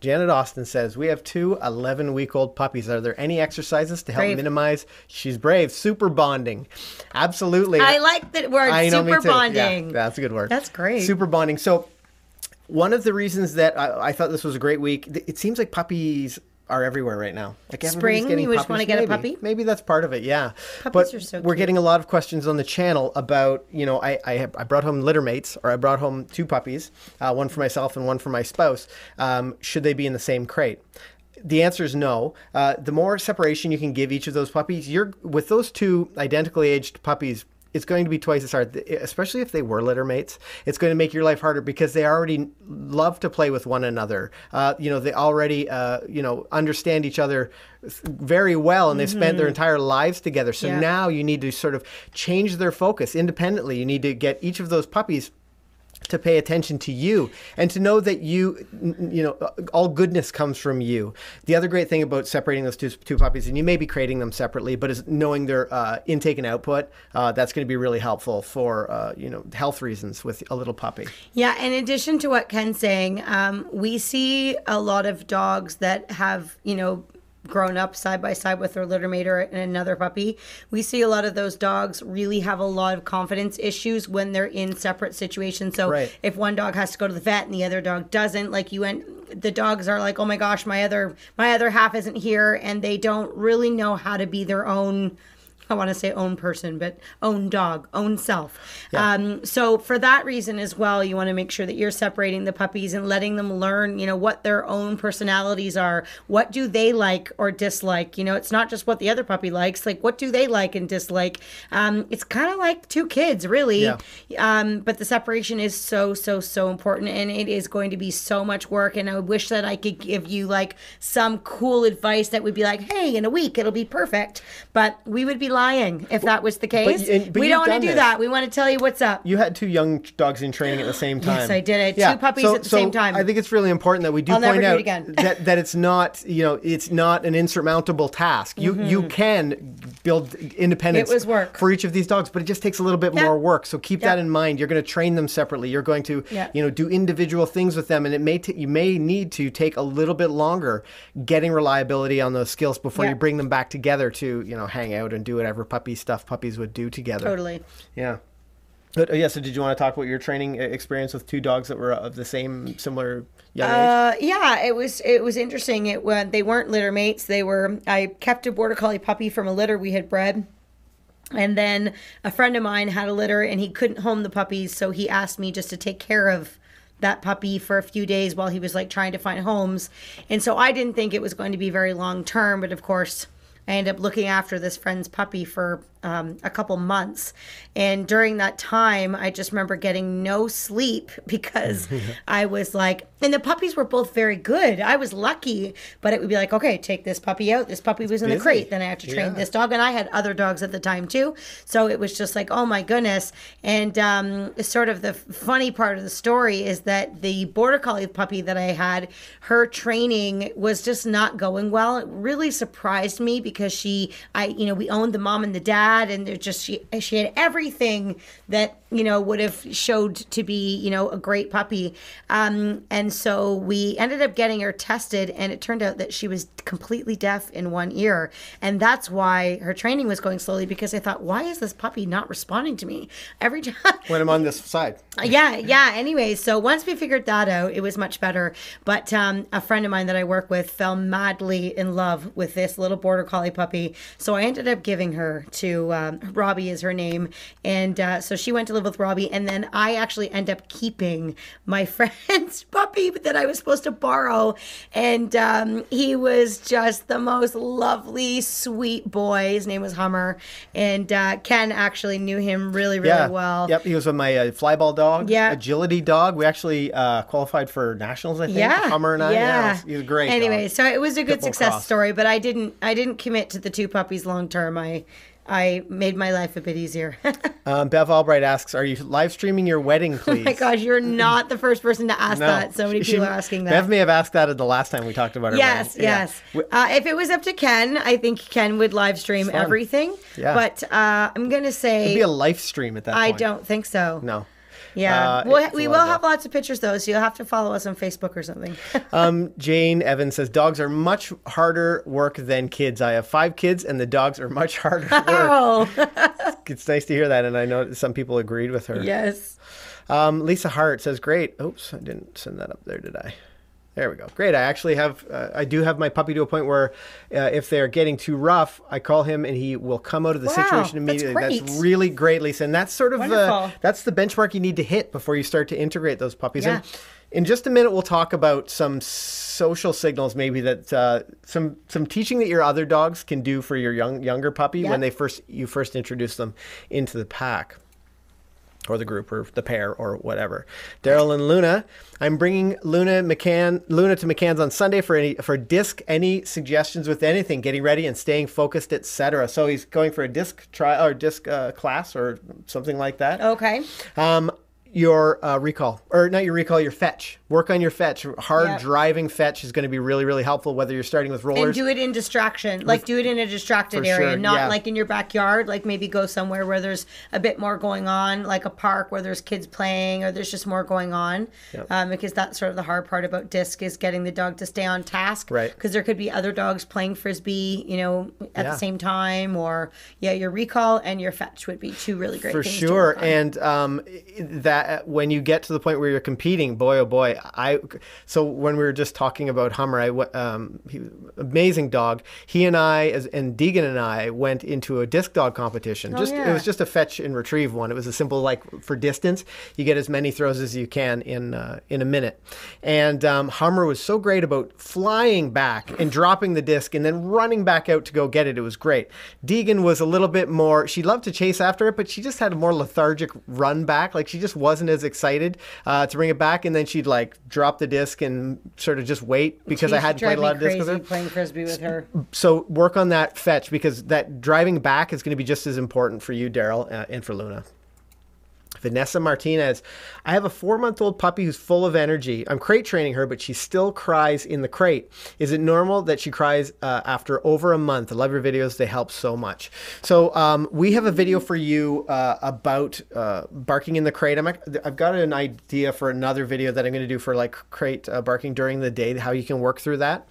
Janet Austin says, We have two 11 week old puppies. Are there any exercises to help Brave. minimize? She's brave. Super bonding. Absolutely. I like that word, I know, super too. Yeah, bonding. that's a good word. That's great. Super bonding. So, one of the reasons that I, I thought this was a great week, it seems like puppies are everywhere right now. Like Spring, getting you just wanna get a Maybe. puppy? Maybe that's part of it. Yeah, Puppies but are so we're cute. getting a lot of questions on the channel about you know I I, have, I brought home litter mates or I brought home two puppies, uh, one for myself and one for my spouse. Um, should they be in the same crate? The answer is no. Uh, the more separation you can give each of those puppies, you're with those two identically aged puppies. It's going to be twice as hard, especially if they were litter mates. It's going to make your life harder because they already love to play with one another. Uh, you know, they already, uh, you know, understand each other very well, and they've spent their entire lives together. So Yeah. now you need to sort of change their focus independently. You need to get each of those puppies to pay attention to you and to know that you you know all goodness comes from you. The other great thing about separating those two, two puppies and you may be creating them separately but is knowing their uh, intake and output uh, that's going to be really helpful for uh, you know health reasons with a little puppy. Yeah, in addition to what Ken's saying, um, we see a lot of dogs that have, you know, grown up side by side with their litter mate or another puppy. We see a lot of those dogs really have a lot of confidence issues when they're in separate situations. So Right. if one dog has to go to the vet and the other dog doesn't, like you went, the dogs are like, oh my gosh, my other my other half isn't here, and they don't really know how to be their own. I want to say own person, but own dog, own self. Um, so for that reason as well, you want to make sure that you're separating the puppies and letting them learn, you know, what their own personalities are. What do they like or dislike? You know, it's not just what the other puppy likes. Like, what do they like and dislike? Um, it's kind of like two kids, really. Yeah. Um, but the separation is so, so, so important, and it is going to be so much work. And I wish that I could give you like some cool advice that would be like, "Hey, in a week it'll be perfect." But we would be lying if that was the case. and- but we don't want to do this. that. We want to tell you what's up. you had two young dogs in training at the same time. Yes, I did. I had two puppies at the same time. I think it's really important that we do I'll point do out again. *laughs* that, that it's not, you know, it's not an insurmountable task. You you can build independence Mm-hmm. It was work. for each of these dogs, but it just takes a little bit Yeah. more work. So keep that in mind. You're going to train them separately. You're going to, Yeah. you know, do individual things with them, and it may ta- you may need to take a little bit longer getting reliability on those skills before Yeah. you bring them back together to, you know, hang out and do whatever puppy stuff puppies would do together. Totally. Yeah. But, uh, yeah, so did you want to talk about your training uh, experience with two dogs that were of the same similar young age? Uh, yeah, it was it was interesting. It when they weren't litter mates. They were. I kept a border collie puppy from a litter we had bred. And then a friend of mine had a litter and he couldn't home the puppies, so he asked me just to take care of that puppy for a few days while he was like trying to find homes. And so I didn't think it was going to be very long term, but of course, I ended up looking after this friend's puppy for um, a couple months. And during that time, I just remember getting no sleep *laughs* because *laughs* I was like, and the puppies were both very good. I was lucky, but it would be like, okay, take this puppy out. This puppy was in the crate. Then I have to train Yeah. this dog. And I had other dogs at the time too. So it was just like, oh my goodness. And um, sort of the funny part of the story is that the border collie puppy that I had, her training was just not going well. It really surprised me because she, I, you know, we owned the mom and the dad, and they're just she, she had everything that you know would have showed to be you know a great puppy. Um, and so we ended up getting her tested, and it turned out that she was completely deaf in one ear, and that's why her training was going slowly because I thought, why is this puppy not responding to me every time? *laughs* When I'm on this side. yeah, yeah. Anyway, so once we figured that out, it was much better. But um, a friend of mine that I work with fell madly in love with this little border collie puppy. So I ended up giving her to um, Robbie, is her name, and uh, so she went to live with Robbie. And then I actually end up keeping my *laughs* friend's puppy that I was supposed to borrow, and um, he was just the most lovely, sweet boy. His name was Hummer, and uh, Ken actually knew him really, really Yeah. well. Yep. He was with my uh, flyball dog. Yeah. Agility dog. We actually uh, qualified for nationals. I think. yeah Hummer and I. yeah, was- he was great. anyway dog. so it was a good Pitbull success cross. story but i didn't i didn't commit to the two puppies long term i i made my life a bit easier *laughs* Um, Bev Albright asks, "Are you live streaming your wedding, please?" *laughs* Oh my gosh you're *laughs* not the first person to ask No. that so many She- people are asking that Bev may have asked that at the last time we talked about her. Yes, wedding. Yes. W- Uh, if it was up to Ken, I think Ken would live stream everything. Yeah. But uh, I'm gonna It'd say be a live stream at that I point. don't think so. No. Yeah, Uh, we'll, we will have lots of pictures though, so you'll have to follow us on Facebook or something. *laughs* Um, Jane Evans says dogs are much harder work than kids. I have five kids, and the dogs are much harder *laughs* work. oh, *laughs* it's nice to hear that, and I know some people agreed with her. yes. Um, Lisa Hart says, "Great." Oops, I didn't send that up there, did I? There we go. Great. I actually have, uh, I do have my puppy to a point where, uh, if they're getting too rough, I call him and he will come out of the Wow, situation that's immediately. great. really great, Lisa. And that's sort of, uh, Wonderful. that's the benchmark you need to hit before you start to integrate those puppies. Yeah. And in just a minute, we'll talk about some social signals, maybe that uh, some some teaching that your other dogs can do for your young younger puppy Yeah. when they first you first introduce them into the pack or the group or the pair or whatever. Daryl and Luna. I'm bringing Luna McCann Luna to McCann's on Sunday for any for disc. Any suggestions with anything? Getting ready and staying focused, etc. So he's going for a disc try or disc uh, class or something like that. Okay. Um, your uh, recall or not your recall, your fetch. Work on your fetch. Hard Yep. driving fetch is going to be really really helpful. Whether you're starting with rollers. And do it in distraction. Like do it in a distracted For area, sure, not yeah. like in your backyard. Like maybe go somewhere where there's a bit more going on, like a park where there's kids playing or there's just more going on. Yep. Um, because that's sort of the hard part about disc is getting the dog to stay on task. Right. Because there could be other dogs playing frisbee, you know, at Yeah. the same time, or yeah, your recall and your fetch would be two really great for sure and um, that when you get to the point where you're competing boy oh boy i so when we were just talking about hummer i um, he, amazing dog. He and i as and deegan and i went into a disc dog competition. Just it Oh, yeah. was just a fetch and retrieve one. It was a simple like for distance you get as many throws as you can in uh, in a minute. And um, hummer was so great about flying back and dropping the disc and then running back out to go get it. It was great. Deegan was a little bit more she loved to chase after it but she just had a more lethargic run back. Like she just wasn't as excited uh, to bring it back and then she'd like drop the disc and sort of just wait because She i hadn't played a lot of disc with her playing frisbee with her. so work on that fetch because that driving back is going to be just as important for you, Daryl, uh, and for Luna. Vanessa Martinez, I have a four month old puppy who's full of energy. I'm crate training her, but she still cries in the crate. Is it normal that she cries uh, after over a month? I love your videos, they help so much. So, um, we have a video for you uh, about uh, barking in the crate. I'm, I've got an idea for another video that I'm going to do for like crate uh, barking during the day, how you can work through that.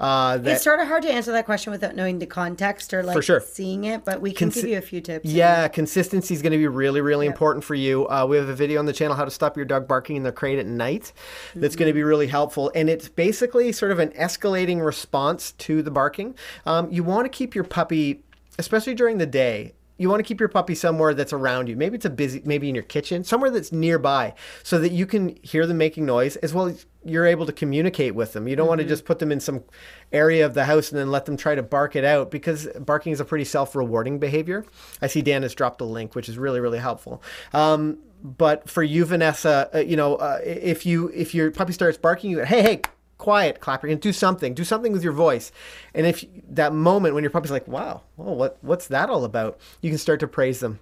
Uh, that It's sort of hard to answer that question without knowing the context or like sure. seeing it, but we can Consi- give you a few tips. Yeah, consistency is going to be really, really important for you. Uh, we have a video on the channel how to stop your dog barking in the crate at night. That's going to be really helpful, and it's basically sort of an escalating response to the barking. Um, you want to keep your puppy, especially during the day. you want to keep your puppy somewhere that's around you. Maybe it's a busy, maybe in your kitchen, somewhere that's nearby, so that you can hear them making noise as well as you're able to communicate with them. You don't want to just put them in some area of the house and then let them try to bark it out because barking is a pretty self-rewarding behavior. I see Dan has dropped a link, which is really really helpful. Um, but for you, Vanessa, uh, you know, uh, if you if your puppy starts barking, you go, hey hey quiet, clap your hands, do something, do something with your voice. And if that moment when your puppy's like, wow, well, what, what's that all about? You can start to praise them.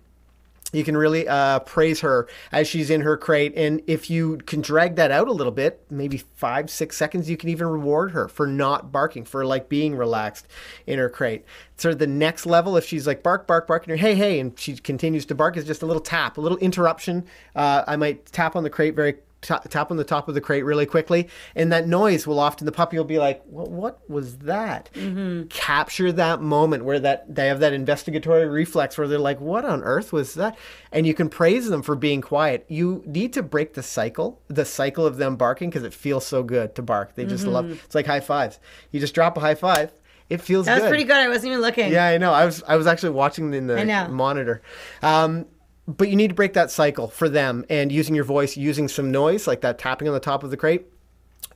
You can really uh, praise her as she's in her crate. And if you can drag that out a little bit, maybe five, six seconds, you can even reward her for not barking, for like being relaxed in her crate. Sort of the next level, if she's like bark, bark, bark, and you're hey, hey, and she continues to bark, is just a little tap, a little interruption. Uh, I might tap on the crate very tap on the top of the crate really quickly and that noise will often the puppy will be like well, what was that? Mm-hmm. capture that moment where that they have that investigatory reflex where they're like what on earth was that? And you can praise them for being quiet. You need to break the cycle the cycle of them barking because it feels so good to bark. They just mm-hmm. love it's like high fives. You just drop a high five it feels that was good. pretty good. I wasn't even looking. Yeah i know. I was i was actually watching in the monitor. Um, but you need to break that cycle for them and using your voice, using some noise like that tapping on the top of the crate.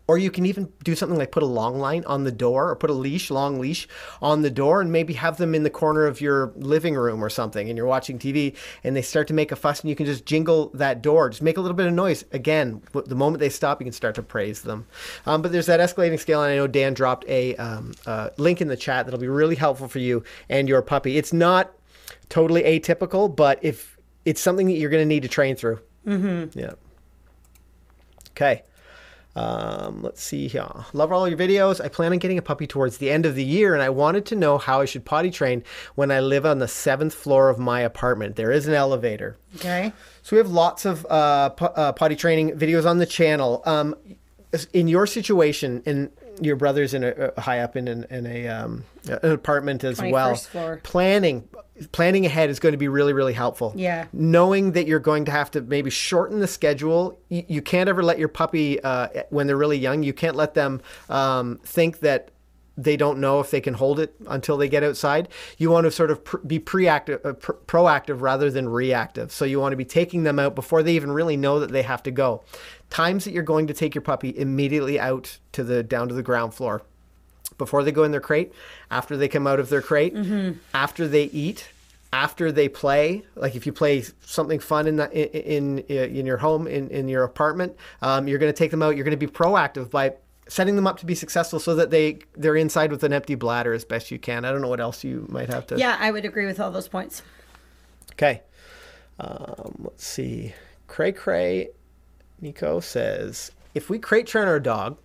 Or you can even do something like put a long line on the door or put a leash, long leash on the door and maybe have them in the corner of your living room or something and you're watching TV and they start to make a fuss and you can just jingle that door. Just make a little bit of noise. Again, the moment they stop, you can start to praise them. Um, but there's that escalating scale and I know Dan dropped a um, uh, link in the chat that'll be really helpful for you and your puppy. It's not totally atypical, but if it's something that you're going to need to train through. Mm-hmm. Yeah. Okay. Um, let's see here. Love all your videos. I plan on getting a puppy towards the end of the year, and I wanted to know how I should potty train when I live on the seventh floor of my apartment. There is an elevator. Okay. So we have lots of uh, uh, potty training videos on the channel. Um, in your situation, and your brother's in a, high up in an, in a um, an apartment as well. Floor. Planning planning ahead is going to be really really helpful. Yeah. Knowing that you're going to have to maybe shorten the schedule. You, you can't ever let your puppy uh, when they're really young. You can't let them um, think that they don't know if they can hold it until they get outside. You want to sort of pr- be preactive, uh, pr- proactive rather than reactive. So you want to be taking them out before they even really know that they have to go times that you're going to take your puppy immediately out to the down to the ground floor before they go in their crate after they come out of their crate mm-hmm. after they eat after they play like if you play something fun in the, in, in in your home in, in your apartment um, you're going to take them out you're going to be proactive by setting them up to be successful so that they they're inside with an empty bladder as best you can i don't know what else you might have to yeah i would agree with all those points okay um, let's see cray cray Nico says, if we crate train our dog,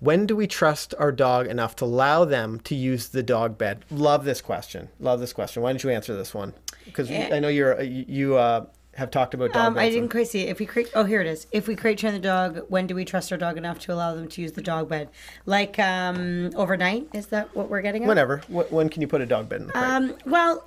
when do we trust our dog enough to allow them to use the dog bed? Love this question. Love this question. Why don't you answer this one? Because yeah. I know you're you uh, have talked about dog. Um, I didn't quite see it. If we create, oh here it is. If we crate train the dog, when do we trust our dog enough to allow them to use the dog bed? Like um, overnight? Is that what we're getting at? Whenever. when can you put a dog bed in the crate? Um, well,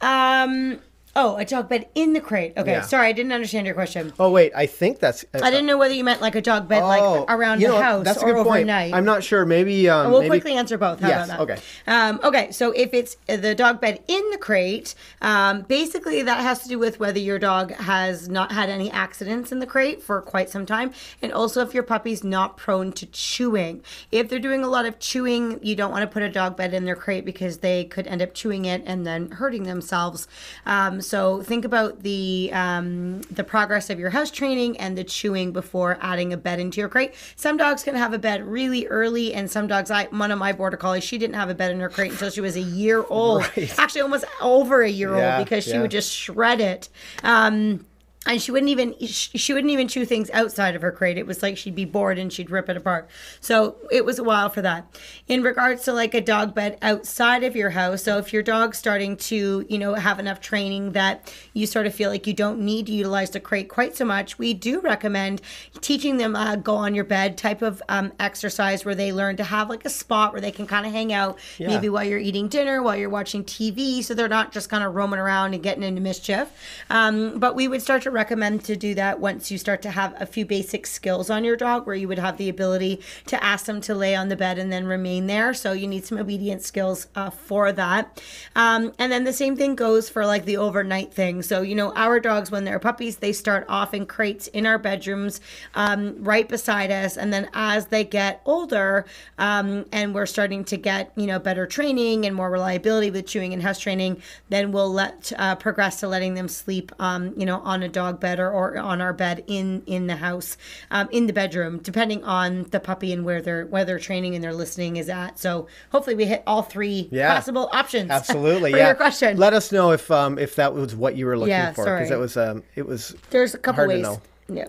um Oh, a dog bed in the crate. Okay, yeah. sorry, I didn't understand your question. Oh wait, I think that's. Uh, I didn't know whether you meant like a dog bed, oh, like around the house that's a good or point. overnight. I'm not sure. Maybe. Um, we'll maybe... quickly answer both. How yes. about that? Okay. Um, okay. So if it's the dog bed in the crate, um, basically that has to do with whether your dog has not had any accidents in the crate for quite some time, and also if your puppy's not prone to chewing. If they're doing a lot of chewing, you don't want to put a dog bed in their crate because they could end up chewing it and then hurting themselves. Um, so think about the um, the progress of your house training and the chewing before adding a bed into your crate. Some dogs can have a bed really early, and some dogs. I one of my border collies, she didn't have a bed in her crate until she was a year old. *laughs* Right. Actually, almost over a year yeah, old because she yeah. would just shred it. Um, and she wouldn't even she wouldn't even chew things outside of her crate. It was like she'd be bored and she'd rip it apart. So it was a while for that. In regards to like a dog bed outside of your house so if your dog's starting to you know have enough training that you sort of feel like you don't need to utilize the crate quite so much we do recommend teaching them a go on your bed type of um, exercise where they learn to have like a spot where they can kind of hang out yeah. maybe while you're eating dinner while you're watching tv so they're not just kind of roaming around and getting into mischief. Um, but we would start to recommend to do that once you start to have a few basic skills on your dog where you would have the ability to ask them to lay on the bed and then remain there. So you need some obedience skills uh, for that. Um, and then the same thing goes for like the overnight thing. So, you know, our dogs, when they're puppies, they start off in crates in our bedrooms um, right beside us. And then as they get older um, and we're starting to get, you know, better training and more reliability with chewing and house training, then we'll let uh, progress to letting them sleep, um, you know, on a dog bed or, or on our bed in in the house, um, in the bedroom, depending on the puppy and where their where their training and their listening is at. So hopefully we hit all three Yeah. possible options. *laughs* Absolutely. for yeah. your question. Let us know if um, if that was what you were looking Yeah, for because it was um, it was There's a couple ways. Yeah.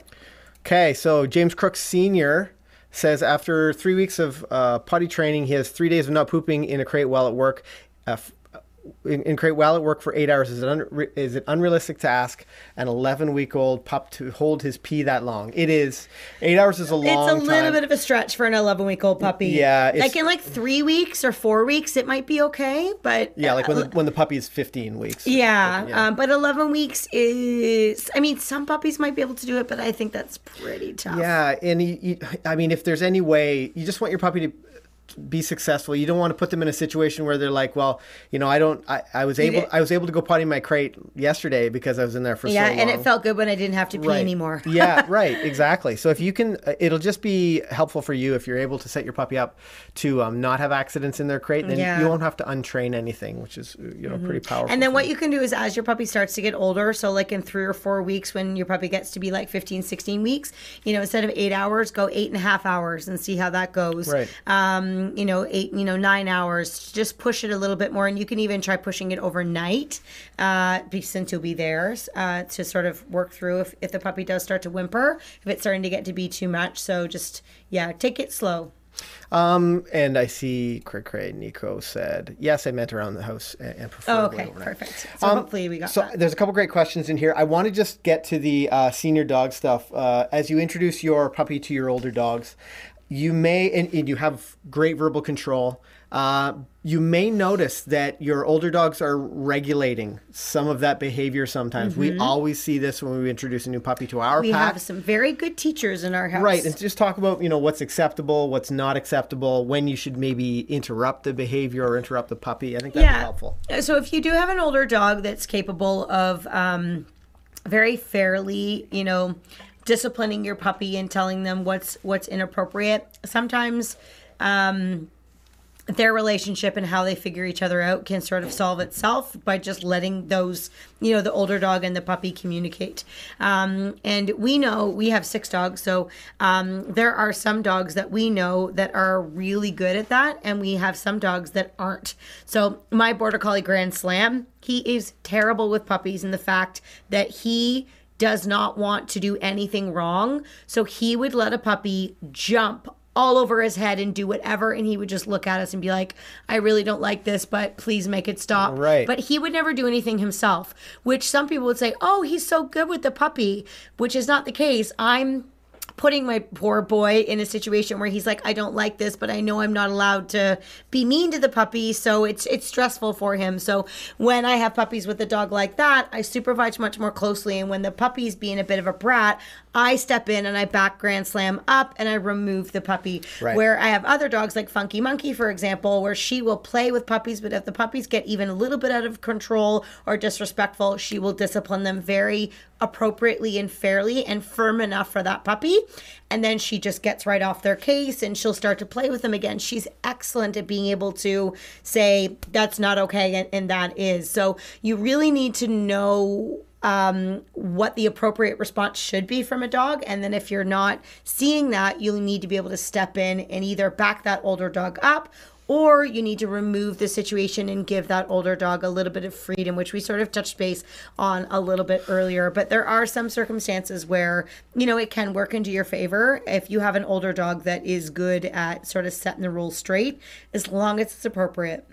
Okay, so James Crooks Sr. says after three weeks of uh, potty training, he has three days of not pooping in a crate while at work. Uh, in, in crate while at work for eight hours is it un- is it unrealistic to ask an 11 week old pup to hold his pee that long? It is. Eight hours is a long It's a little time. bit of a stretch for an 11 week old puppy. Yeah, Like in like three weeks or four weeks, it might be okay. But yeah, like when the, when the puppy is 15 weeks. Yeah, Yeah. Um, but 11 weeks is, I mean, some puppies might be able to do it, but I think that's pretty tough. Yeah, and you, you, I mean, if there's any way, you just want your puppy to be successful. You don't want to put them in a situation where they're like, well, you know, I don't, I, I was able, I was able to go potty in my crate yesterday because I was in there for Yeah, so long. Yeah, and it felt good when I didn't have to pee Right. anymore. *laughs* yeah, *laughs* right, exactly. So if you can, uh, it'll just be helpful for you if you're able to set your puppy up to um, not have accidents in their crate. Then Yeah. Mm-hmm. you won't have to untrain anything, which is uh, you know pretty powerful. And then what you. you can do is as your puppy starts to get older, so like in three or four weeks when your puppy gets to be like 15, 16 weeks, you know, instead of eight hours, go eight and a half hours and see how that goes. Right. Um, you know, eight, you know, nine hours, just push it a little bit more. And you can even try pushing it overnight, uh, since you'll be there, uh, to sort of work through if, if the puppy does start to whimper, if it's starting to get to be too much. So just, yeah, take it slow. Um, and I see Cray Cray Nico said, yes, I meant around the house and, and Oh, okay, overnight. perfect. So Um, hopefully we got so that. there's a couple great questions in here. I want to just get to the uh, senior dog stuff. Uh, as you introduce your puppy to your older dogs, you may and, and you have great verbal control. Uh, you may notice that your older dogs are regulating some of that behavior. Sometimes we always see this when we introduce a new puppy to our Mm-hmm. We pack. have some very good teachers in our house. Right, and just talk about you know what's acceptable, what's not acceptable, when you should maybe interrupt the behavior or interrupt the puppy. I think that'd be helpful. Uh, So if you do have an older dog that's capable of um, very fairly, you know, disciplining your puppy and telling them what's what's inappropriate, sometimes um, their relationship and how they figure each other out can sort of solve itself by just letting those, you know, the older dog and the puppy communicate. Um, and we know we have six dogs, so um, there are some dogs that we know that are really good at that, and we have some dogs that aren't. So my border collie Grand Slam, he is terrible with puppies, and the fact that he does not want to do anything wrong, so he would let a puppy jump all over his head and do whatever and he would just look at us and be like i really don't like this but please make it stop. Right. but he would never do anything himself which some people would say oh he's so good with the puppy which is not the case. I'm putting my poor boy in a situation where he's like I don't like this but I know I'm not allowed to be mean to the puppy so it's it's stressful for him. So when I have puppies with a dog like that I supervise much more closely and when the puppy's being a bit of a brat I step in and I back grand slam up and I remove the puppy Right. where I have other dogs like Funky Monkey for example where she will play with puppies but if the puppies get even a little bit out of control or disrespectful she will discipline them very appropriately and fairly and firm enough for that puppy. And then she just gets right off their case and she'll start to play with them again. She's excellent at being able to say, that's not okay, and, and that is. So you really need to know um, what the appropriate response should be from a dog. And then if you're not seeing that, you'll need to be able to step in and either back that older dog up or you need to remove the situation and give that older dog a little bit of freedom, which we sort of touched base on a little bit earlier. But there are some circumstances where, you know, it can work into your favor if you have an older dog that is good at sort of setting the rules straight, as long as it's appropriate.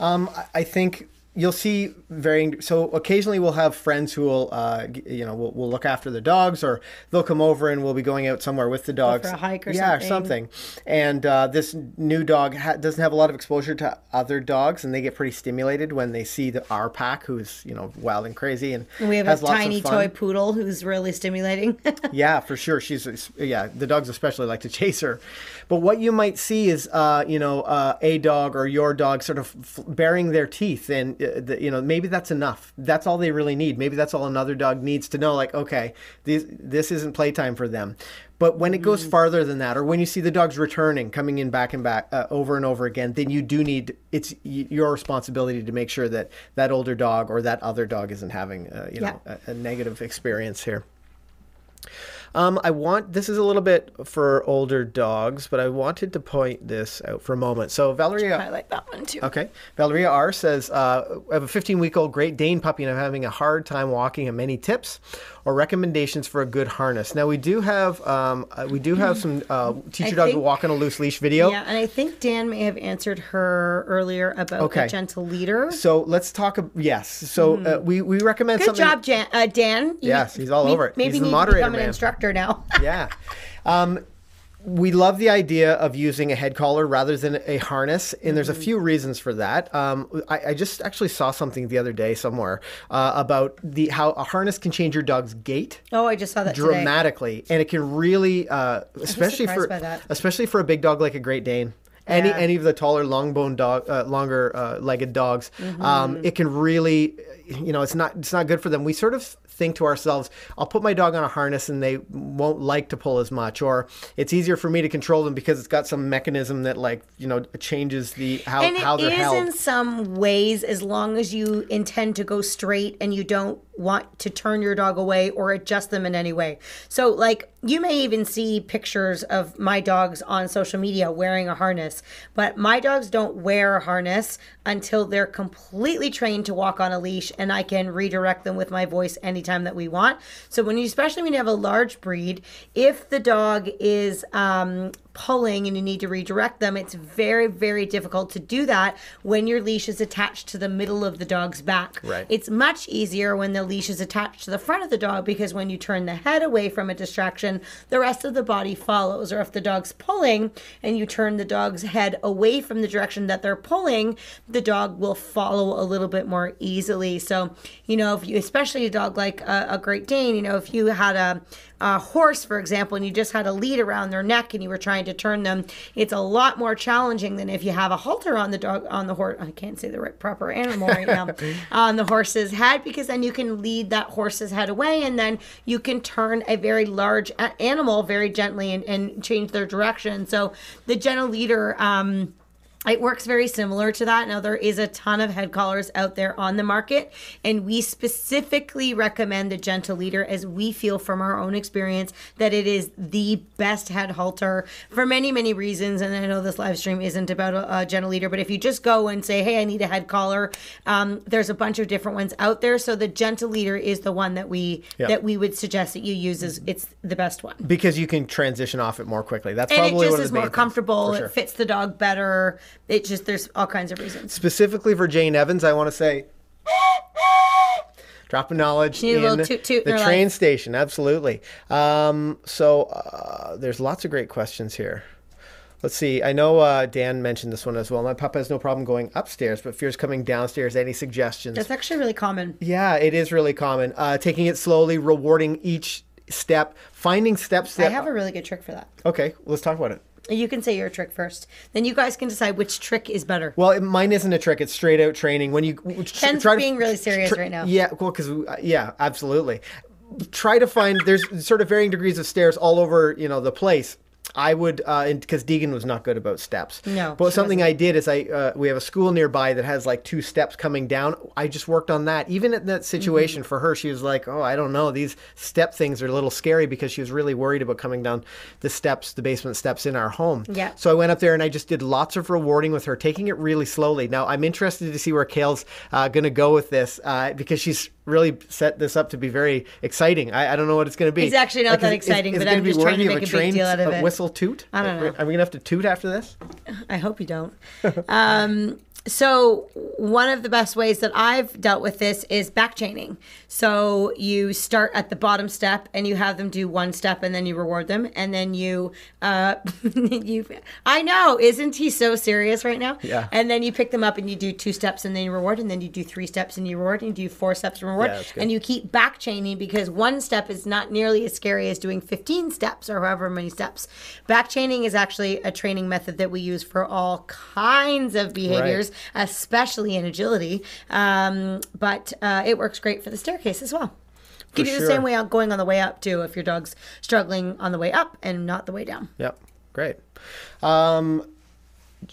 Um, I- I think you'll see varying. So occasionally we'll have friends who will, uh, you know, will will look after the dogs, or they'll come over and we'll be going out somewhere with the dogs, a hike or yeah, something. something. And uh, this new dog ha- doesn't have a lot of exposure to other dogs, and they get pretty stimulated when they see the our pack, who's you know wild and crazy, and We have has a tiny toy poodle who's really stimulating. *laughs* Yeah, for sure. She's yeah. The dogs especially like to chase her. But what you might see is, uh, you know, uh, a dog or your dog sort of f- baring their teeth, and the, you know maybe that's enough. That's all they really need. Maybe that's all another dog needs to know. Like, okay, these this isn't playtime for them. But when it goes farther than that, or when you see the dogs returning, coming in back and back uh, over and over again, then you do need it's your responsibility to make sure that that older dog or that other dog isn't having, uh, you know, a, a negative experience here. Um, I want this is a little bit for older dogs, but I wanted to point this out for a moment. So Valeria, I like that one too. okay, Valeria R says, uh, "I have a 15 week old Great Dane puppy, and I'm having a hard time walking. Him. Any tips or recommendations for a good harness?" Now we do have um, uh, we do have some uh, teach your dog to walk on a loose leash video. Yeah, and I think Dan may have answered her earlier about Okay. a gentle leader. So let's talk. Yes, so uh, we we recommend Hmm. Good something. job, Jan- uh, Dan. You- Yes, he's all may- over it. Maybe He's the moderator, to become man. an instructor now. *laughs* yeah. Um, we love the idea of using a head collar rather than a harness, and there's a few reasons for that. Um, I, I just actually saw something the other day somewhere uh, about the how a harness can change your dog's gait oh, I just saw that today. dramatically, and it can really, uh, especially for especially for a big dog like a Great Dane. Any Yeah. any of the taller, long bone dog, uh, longer uh, legged dogs, Mm-hmm. um, it can really, you know, it's not it's not good for them. We sort of think to ourselves, I'll put my dog on a harness and they won't like to pull as much, or it's easier for me to control them because it's got some mechanism that like you know changes the how and how it they're is held. in some ways as long as you intend to go straight and you don't want to turn your dog away or adjust them in any way so like you may even see pictures of my dogs on social media wearing a harness but my dogs don't wear a harness until they're completely trained to walk on a leash and i can redirect them with my voice anytime that we want. So when you especially when you have a large breed if the dog is um, pulling and you need to redirect them, it's very, very difficult to do that when your leash is attached to the middle of the dog's back. Right. It's much easier when the leash is attached to the front of the dog because when you turn the head away from a distraction, the rest of the body follows. Or if the dog's pulling and you turn the dog's head away from the direction that they're pulling, the dog will follow a little bit more easily. So, you know, if you, especially a dog like a, a Great Dane, you know, if you had a, a horse, for example, and you just had a lead around their neck and you were trying to turn them, it's a lot more challenging than if you have a halter on the dog on the horse. I can't say the right proper animal right now *laughs* on the horse's head because then you can lead that horse's head away and then you can turn a very large animal very gently and, and change their direction. So the gentle leader. Um, it works very similar to that. Now, there is a ton of head collars out there on the market, and we specifically recommend the Gentle Leader as we feel from our own experience that it is the best head halter for many, many reasons. And I know this live stream isn't about a, a Gentle Leader, but if you just go and say, hey, I need a head collar, um, there's a bunch of different ones out there. So the Gentle Leader is the one that we Yeah. that we would suggest that you use. Is it's the best one. because you can transition off it more quickly. That's And it probably just one of is more comfortable. for sure. It fits the dog better. It just there's all kinds of reasons. specifically for Jane Evans, I want to say dropping knowledge a in toot toot the her train life. station. Absolutely. Um, so uh, there's lots of great questions here. Let's see. I know uh, Dan mentioned this one as well. My pup has no problem going upstairs, but fears coming downstairs. Any suggestions? That's actually really common. yeah, it is really common. Uh, taking it slowly, rewarding each step, finding steps that. I have a really good trick for that. okay, let's talk about it. You can say your trick first. Then you guys can decide which trick is better. Well, it, mine isn't a trick. It's straight out training. When you Ken's try to- being really serious right now. Yeah, well, because uh, yeah, absolutely. Try to find there's sort of varying degrees of stairs all over you know the place. I would because Deegan was not good about steps. No, but something I did is I uh, we have a school nearby that has like two steps coming down. I just worked on that. Even in that situation Mm-hmm. for her, she was like, "Oh, I don't know. These step things are a little scary because she was really worried about coming down the steps, the basement steps in our home." Yeah. So I went up there and I just did lots of rewarding with her, taking it really slowly. Now I'm interested to see where Kayl's uh, going to go with this uh, because she's really set this up to be very exciting. I, I don't know what it's going to be. It's actually not that is- is- exciting, is but I'm just trying to make a big train- deal out of a it. Whistle toot. I don't know. Are we going to have to toot after this? *laughs* I hope you don't. um, so one of the best ways that I've dealt with this is back chaining. So you start at the bottom step and you have them do one step and then you reward them and then you uh *laughs* you I know, isn't he so serious right now? Yeah. And then you pick them up and you do two steps and then you reward and then you do three steps and you reward and you do four steps and reward Yeah, and you keep back chaining because one step is not nearly as scary as doing 15 steps or however many steps. Back chaining is actually a training method that we use for all kinds of behaviors, especially in agility. Um, but uh, it works great for the staircase as well. You can do sure. the same way out going on the way up too if your dog's struggling on the way up and not the way down. Yep. Great. Um,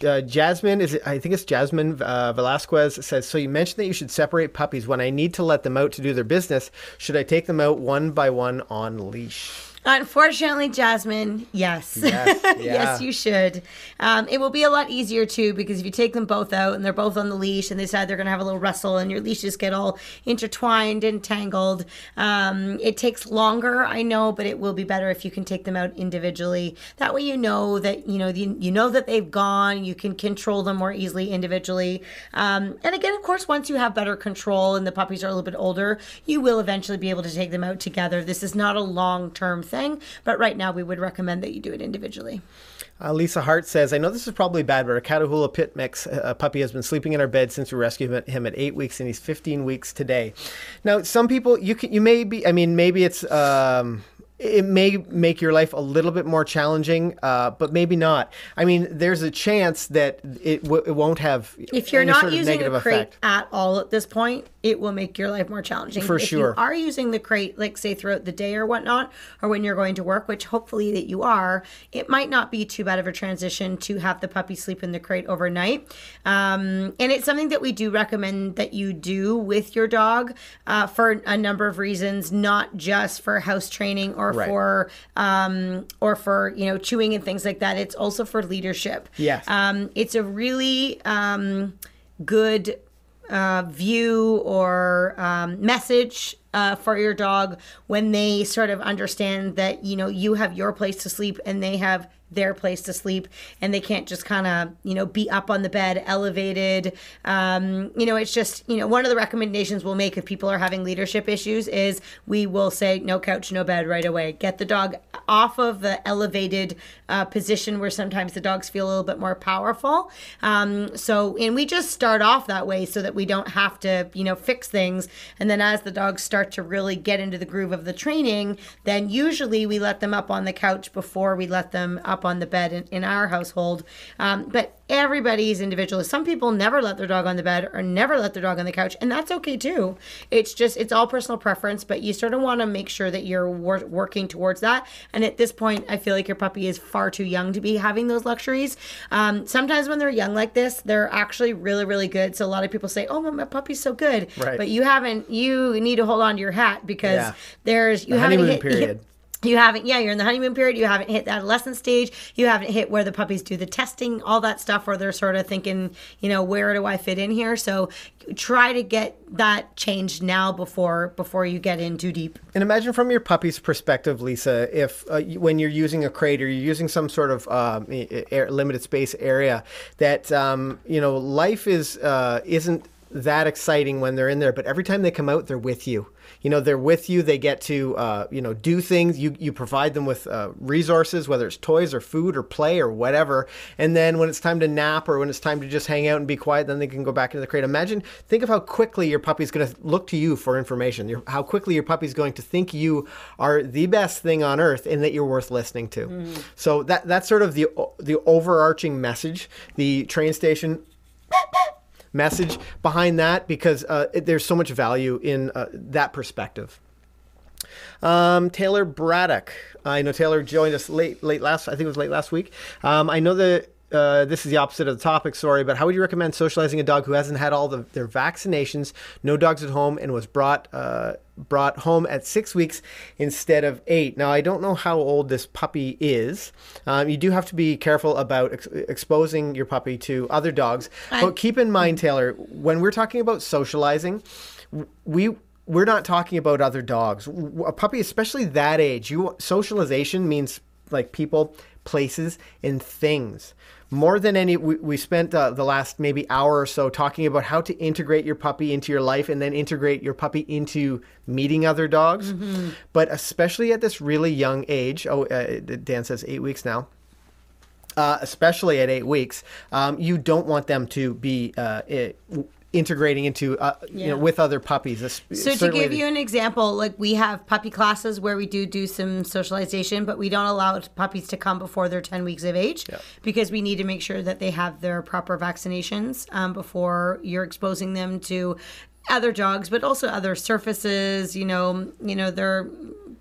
uh, Jasmine is it, I think it's Jasmine uh, Velasquez says so you mentioned that you should separate puppies when I need to let them out to do their business should I take them out one by one on leash Unfortunately, Jasmine, yes. Yes, *laughs* yeah. yes, you should. Um, it will be a lot easier too because if you take them both out and they're both on the leash and they decide they're going to have a little wrestle and your leashes get all intertwined and tangled, um, it takes longer, I know, but it will be better if you can take them out individually. That way, you know that you know you, you know that they've gone. You can control them more easily individually. Um, and again, of course, once you have better control and the puppies are a little bit older, you will eventually be able to take them out together. This is not a long term thing, but right now we would recommend that you do it individually. Uh, Lisa Hart says, I know this is probably bad, but our Catahoula Pit Mix uh, puppy has been sleeping in our bed since we rescued him- at eight weeks, and he's 15 weeks today. Now, some people, you can, you may be, I mean, maybe it's, um, it may make your life a little bit more challenging, uh, but maybe not. I mean, there's a chance that it, w- it won't have If you're any not using negative a crate effect. at all at this point, it will make your life more challenging. For if sure. you are using the crate, like say throughout the day or whatnot, or when you're going to work, which hopefully that you are, it might not be too bad of a transition to have the puppy sleep in the crate overnight. Um, and it's something that we do recommend that you do with your dog uh, for a number of reasons, not just for house training or Right. for um, or for you know chewing and things like that. It's also for leadership. Yes. Um, it's a really um, good uh, view or um, message uh, for your dog when they sort of understand that you know you have your place to sleep and they have their place to sleep and they can't just kind of you know be up on the bed elevated. Um, you know it's just you know one of the recommendations we'll make if people are having leadership issues is we will say no couch no bed right away. Get the dog off of the elevated uh, position where sometimes the dogs feel a little bit more powerful. Um, so and we just start off that way so that we don't have to you know fix things. And then as the dogs start to really get into the groove of the training then usually we let them up on the couch before we let them up on the bed in, in our household. Um, but everybody's individual some people never let their dog on the bed or never let their dog on the couch and that's okay too. It's just it's all personal preference but you sort of want to make sure that you're wor- working towards that. And at this point i feel like your puppy is far too young to be having those luxuries. Um, sometimes when they're young like this they're actually really really good. So a lot of people say oh my puppy's so good. Right. but you haven't you need to hold on to your hat because Yeah. there's you The haven't hit, *laughs* period. You haven't, yeah, you're in the honeymoon period. You haven't hit the adolescent stage. You haven't hit where the puppies do the testing, all that stuff, where they're sort of thinking, you know, where do I fit in here? So try to get that changed now before before you get in too deep. And imagine from your puppy's perspective, Lisa, if uh, when you're using a crate or you're using some sort of um, air, limited space area, that um, you know life is uh, isn't that exciting when they're in there, but every time they come out, they're with you. You know, they're with you. They get to uh, you know do things. You you provide them with uh, resources, whether it's toys or food or play or whatever. And then when it's time to nap or when it's time to just hang out and be quiet, then they can go back into the crate. Imagine, think of how quickly your puppy's going to look to you for information. Your, how quickly your puppy's going to think you are the best thing on earth and that you're worth listening to. So that that's sort of the the overarching message. The train station message behind that because uh, it, there's so much value in uh, that perspective. Um, Taylor Braddock. I know Taylor joined us late, late last. I think it was late last week. Um, I know that uh, this is the opposite of the topic. Sorry, but how would you recommend socializing a dog who hasn't had all the, their vaccinations, no dogs at home, and was brought uh, brought home at six weeks instead of eight? Now, I don't know how old this puppy is. Um, you do have to be careful about ex- exposing your puppy to other dogs. but keep in mind, Taylor, when we're talking about socializing, we we're not talking about other dogs. A puppy, especially that age, you socialization means like people, places, and things. More than any, we, we spent uh, the last maybe hour or so talking about how to integrate your puppy into your life and then integrate your puppy into meeting other dogs. Mm-hmm. But especially at this really young age, oh, uh, Dan says eight weeks now. Uh, especially at eight weeks, um, you don't want them to be uh, integrating into uh, yeah. you know with other puppies. so to give you an example, like we have puppy classes where we do do some socialization, but we don't allow puppies to come before they're 10 weeks of age yeah. because we need to make sure that they have their proper vaccinations um, before you're exposing them to other dogs, but also other surfaces. You know, you know they're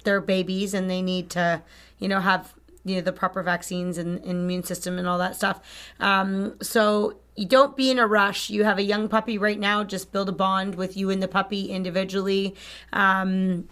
they're babies and they need to you know have you know the proper vaccines and, and immune system and all that stuff. Um, so you don't be in a rush. You have a young puppy right now. Just build a bond with you and the puppy individually. Um,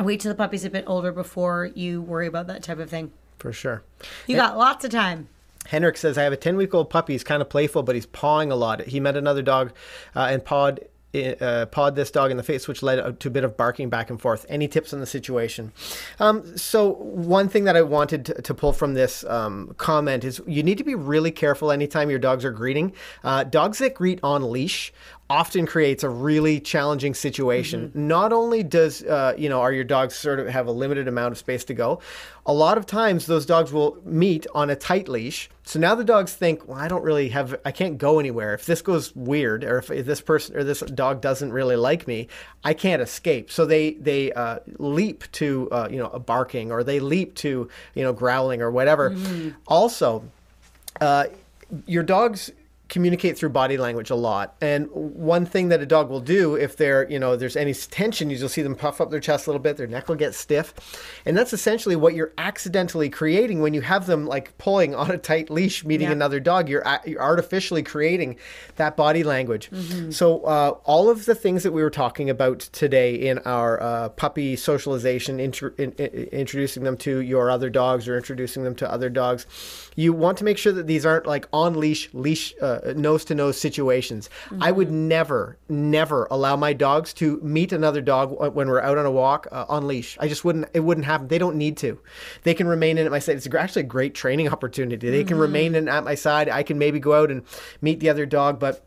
wait till the puppy's a bit older before you worry about that type of thing. For sure. You got lots of time. Henrik says, I have a 10 week old puppy. He's kind of playful, but he's pawing a lot. He met another dog uh, and pawed uh, pawed this dog in the face, which led to a bit of barking back and forth. Any tips on the situation? Um, so, one thing that I wanted to, to pull from this um, comment is you need to be really careful anytime your dogs are greeting. Uh, dogs that greet on leash often creates a really challenging situation. Mm-hmm. Not only does uh, you know are your dogs sort of have a limited amount of space to go, a lot of times those dogs will meet on a tight leash. So now the dogs think, well, I don't really have, I can't go anywhere. If this goes weird, or if, this person or this dog doesn't really like me, I can't escape. So they they uh, leap to uh, you know a barking, or they leap to you know growling or whatever. Mm-hmm. Also. Uh, your dogs communicate through body language a lot. And one thing that a dog will do if there, you know, there's any tension, you'll see them puff up their chest a little bit, their neck will get stiff. And that's essentially what you're accidentally creating when you have them like pulling on a tight leash meeting yeah. another dog. You're, you're artificially creating that body language. Mm-hmm. So uh, all of the things that we were talking about today in our uh, puppy socialization, in, in, introducing them to your other dogs or introducing them to other dogs, you want to make sure that these aren't like on leash, leash, nose to nose situations. Mm-hmm. I would mm-hmm. never, never allow my dogs to meet another dog when we're out on a walk uh, on leash. I just wouldn't, it wouldn't happen. They don't need to. They can remain in at my side. It's actually a great training opportunity. They mm-hmm. can remain in at my side. I can maybe go out and meet the other dog, but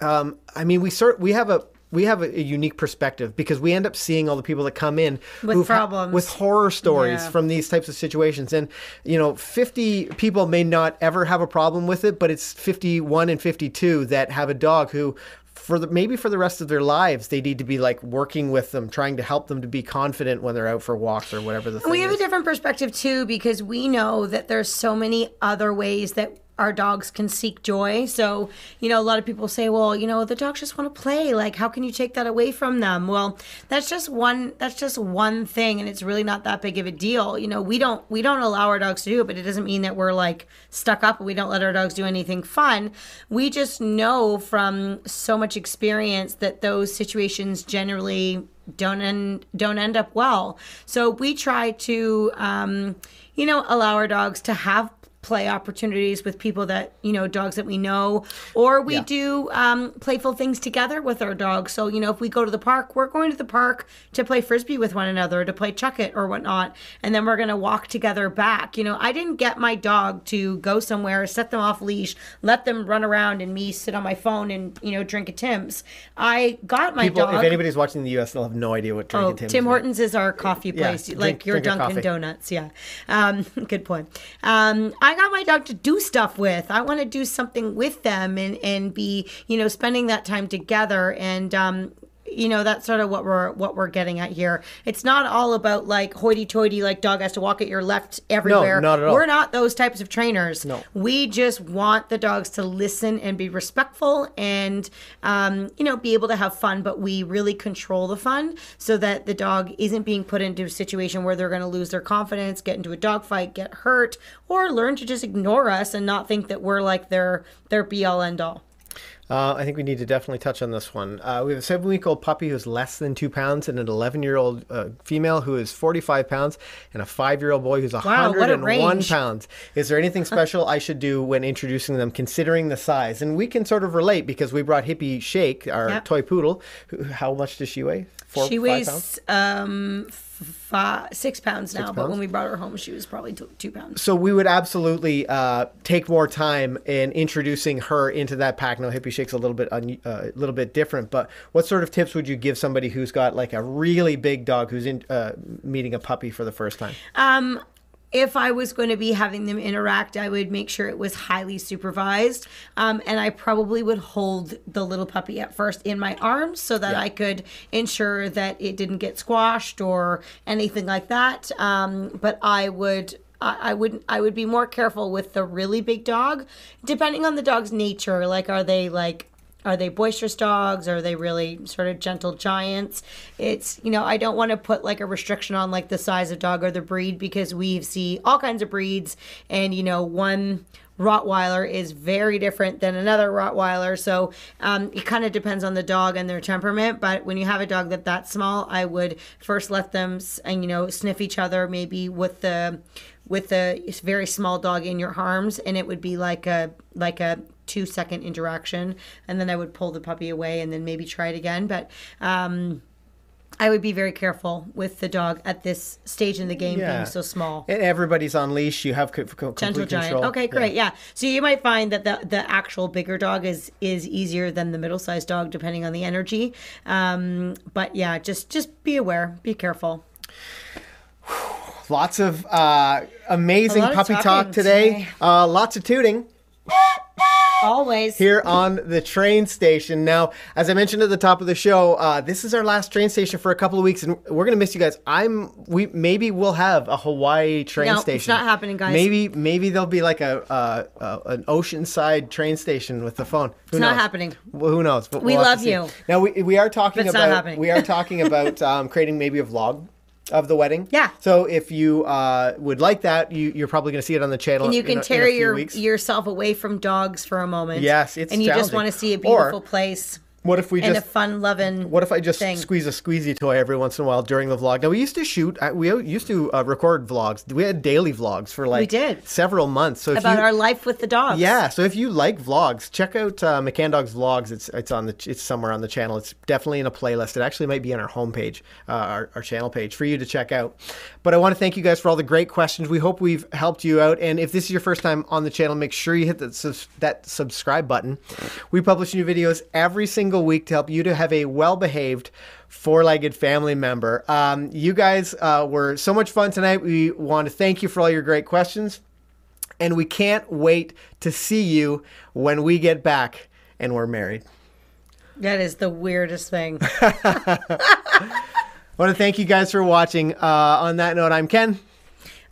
um, I mean, we sort we have a we have a, a, unique perspective because we end up seeing all the people that come in with problems, ha- with horror stories yeah. from these types of situations. And you know, 50 people may not ever have a problem with it, but it's 51 and 52 that have a dog who for the maybe for the rest of their lives they need to be like working with them trying to help them to be confident when they're out for walks or whatever the thing we have is. a different perspective too because we know that there's so many other ways that our dogs can seek joy. So, you know, a lot of people say, well, you know, the dogs just want to play. Like, how can you take that away from them? Well, that's just one that's just one thing and it's really not that big of a deal. You know, we don't we don't allow our dogs to do it, but it doesn't mean that we're like stuck up and we don't let our dogs do anything fun. We just know from so much experience that those situations generally don't end don't end up well. So we try to um, you know, allow our dogs to have play opportunities with people that you know dogs that we know. Or we yeah. do um, playful things together with our dogs. So you know if we go to the park we're going to the park to play frisbee with one another to play chuck it or whatnot. And then we're going to walk together back. You know i didn't get my dog to go somewhere set them off leash let them run around and me sit on my phone and you know drink a tim's. I got my people, dog if anybody's watching the us they'll have no idea what drink oh, a tim's tim hortons is our coffee place yeah, like drink, your drink dunkin' donuts yeah. Um, *laughs* good point. Um, I got my dog to do stuff with. I want to do something with them and, and be, you know, spending that time together. And, um, you know that's sort of what we're what we're getting at here. It's not all about like hoity-toity like dog has to walk at your left everywhere. No, not at all. we're not those types of trainers. No. We just want the dogs to listen and be respectful and um, you know be able to have fun but we really control the fun so that the dog isn't being put into a situation where they're going to lose their confidence get into a dog fight get hurt or learn to just ignore us and not think that we're like their their be all end all Uh, I think we need to definitely touch on this one. Uh, we have a seven week old puppy who's less than two pounds, and an 11 year old uh, female who is 45 pounds, and a five year old boy who's Wow, a 101 range. pounds. Is there anything special I should do when introducing them, considering the size? And we can sort of relate because we brought Hippie Shake, our Yep. toy poodle. How much does she weigh? Four, she weighs pounds? um five, six pounds now, but pounds? when we brought her home, she was probably two, two pounds. So we would absolutely uh, take more time in introducing her into that pack. No Hippie Shake's a little bit un- uh, a little bit different, but what sort of tips would you give somebody who's got like a really big dog who's in uh, meeting a puppy for the first time? Um, if I was going to be having them interact, I would make sure it was highly supervised. Um, and I probably would hold the little puppy at first in my arms so that I could ensure that it didn't get squashed or anything like that. Um, but I would. I I would I would be more careful with the really big dog, depending on the dog's nature. Like, are they like are they boisterous dogs? Are they really sort of gentle giants? It's you know i don't want to put like a restriction on like the size of dog or the breed because we see all kinds of breeds and you know one rottweiler is very different than another rottweiler. So um, it kind of depends on the dog and their temperament but when you have a dog that that small i would first let them and you know sniff each other maybe with the with a very small dog in your arms and it would be like a like a two second interaction and then i would pull the puppy away and then maybe try it again but um i would be very careful with the dog at this stage in the game Yeah. being so small And everybody's on leash. You have co- gentle giant control. okay great yeah. so you might find that the the actual bigger dog is is easier than the middle sized dog depending on the energy um but yeah just just be aware be careful Lots of uh, amazing of puppy talk today. today. Uh, lots of tooting. always here on the train station. Now, as I mentioned at the top of the show, uh, this is our last train station for a couple of weeks, and we're gonna miss you guys. I'm we maybe we'll have a Hawaii train station. No, it's not happening, guys. Maybe maybe there'll be like a uh, uh, an oceanside train station with the phone. Who It's not happening. Well, who knows? But We we'll love you. Now we we are talking about not happening. we are *laughs* talking about um, creating maybe a vlog. Of the wedding, Yeah. So if you uh, would like that, you, you're probably going to see it on the channel. and you in can in tear few your weeks. yourself away from dogs for a moment. Yes, it's and you just want to see a Or- beautiful place What if we and just a fun loving. What if I just thing. squeeze a squeezy toy every once in a while during the vlog? Now we used to shoot. We used to uh, record vlogs. We had daily vlogs for like we did. several months. So about you, our life with the dogs? yeah, so if you like vlogs, check out uh, McCann Dogs vlogs. It's it's on the it's somewhere on the channel. It's definitely in a playlist. It actually might be on our homepage, uh, our our channel page for you to check out. But I want to thank you guys for all the great questions. We hope we've helped you out. And if this is your first time on the channel, make sure you hit that that subscribe button. We publish new videos every single week to help you to have a well behaved four-legged family member. Um, you guys uh, were so much fun tonight. We want to thank you for all your great questions and we can't wait to see you when we get back and we're married. That is the weirdest thing. I want to thank you guys for watching. Uh, on that note, I'm Ken.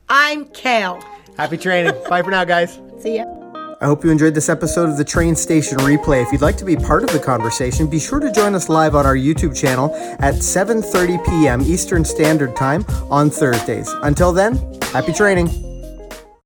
I'm Kayl. Happy training. Bye for now, guys. See ya. I hope you enjoyed this episode of the Train Station Replay. If you'd like to be part of the conversation, be sure to join us live on our YouTube channel at 7:30 p.m. Eastern Standard Time on Thursdays. Until then, happy training.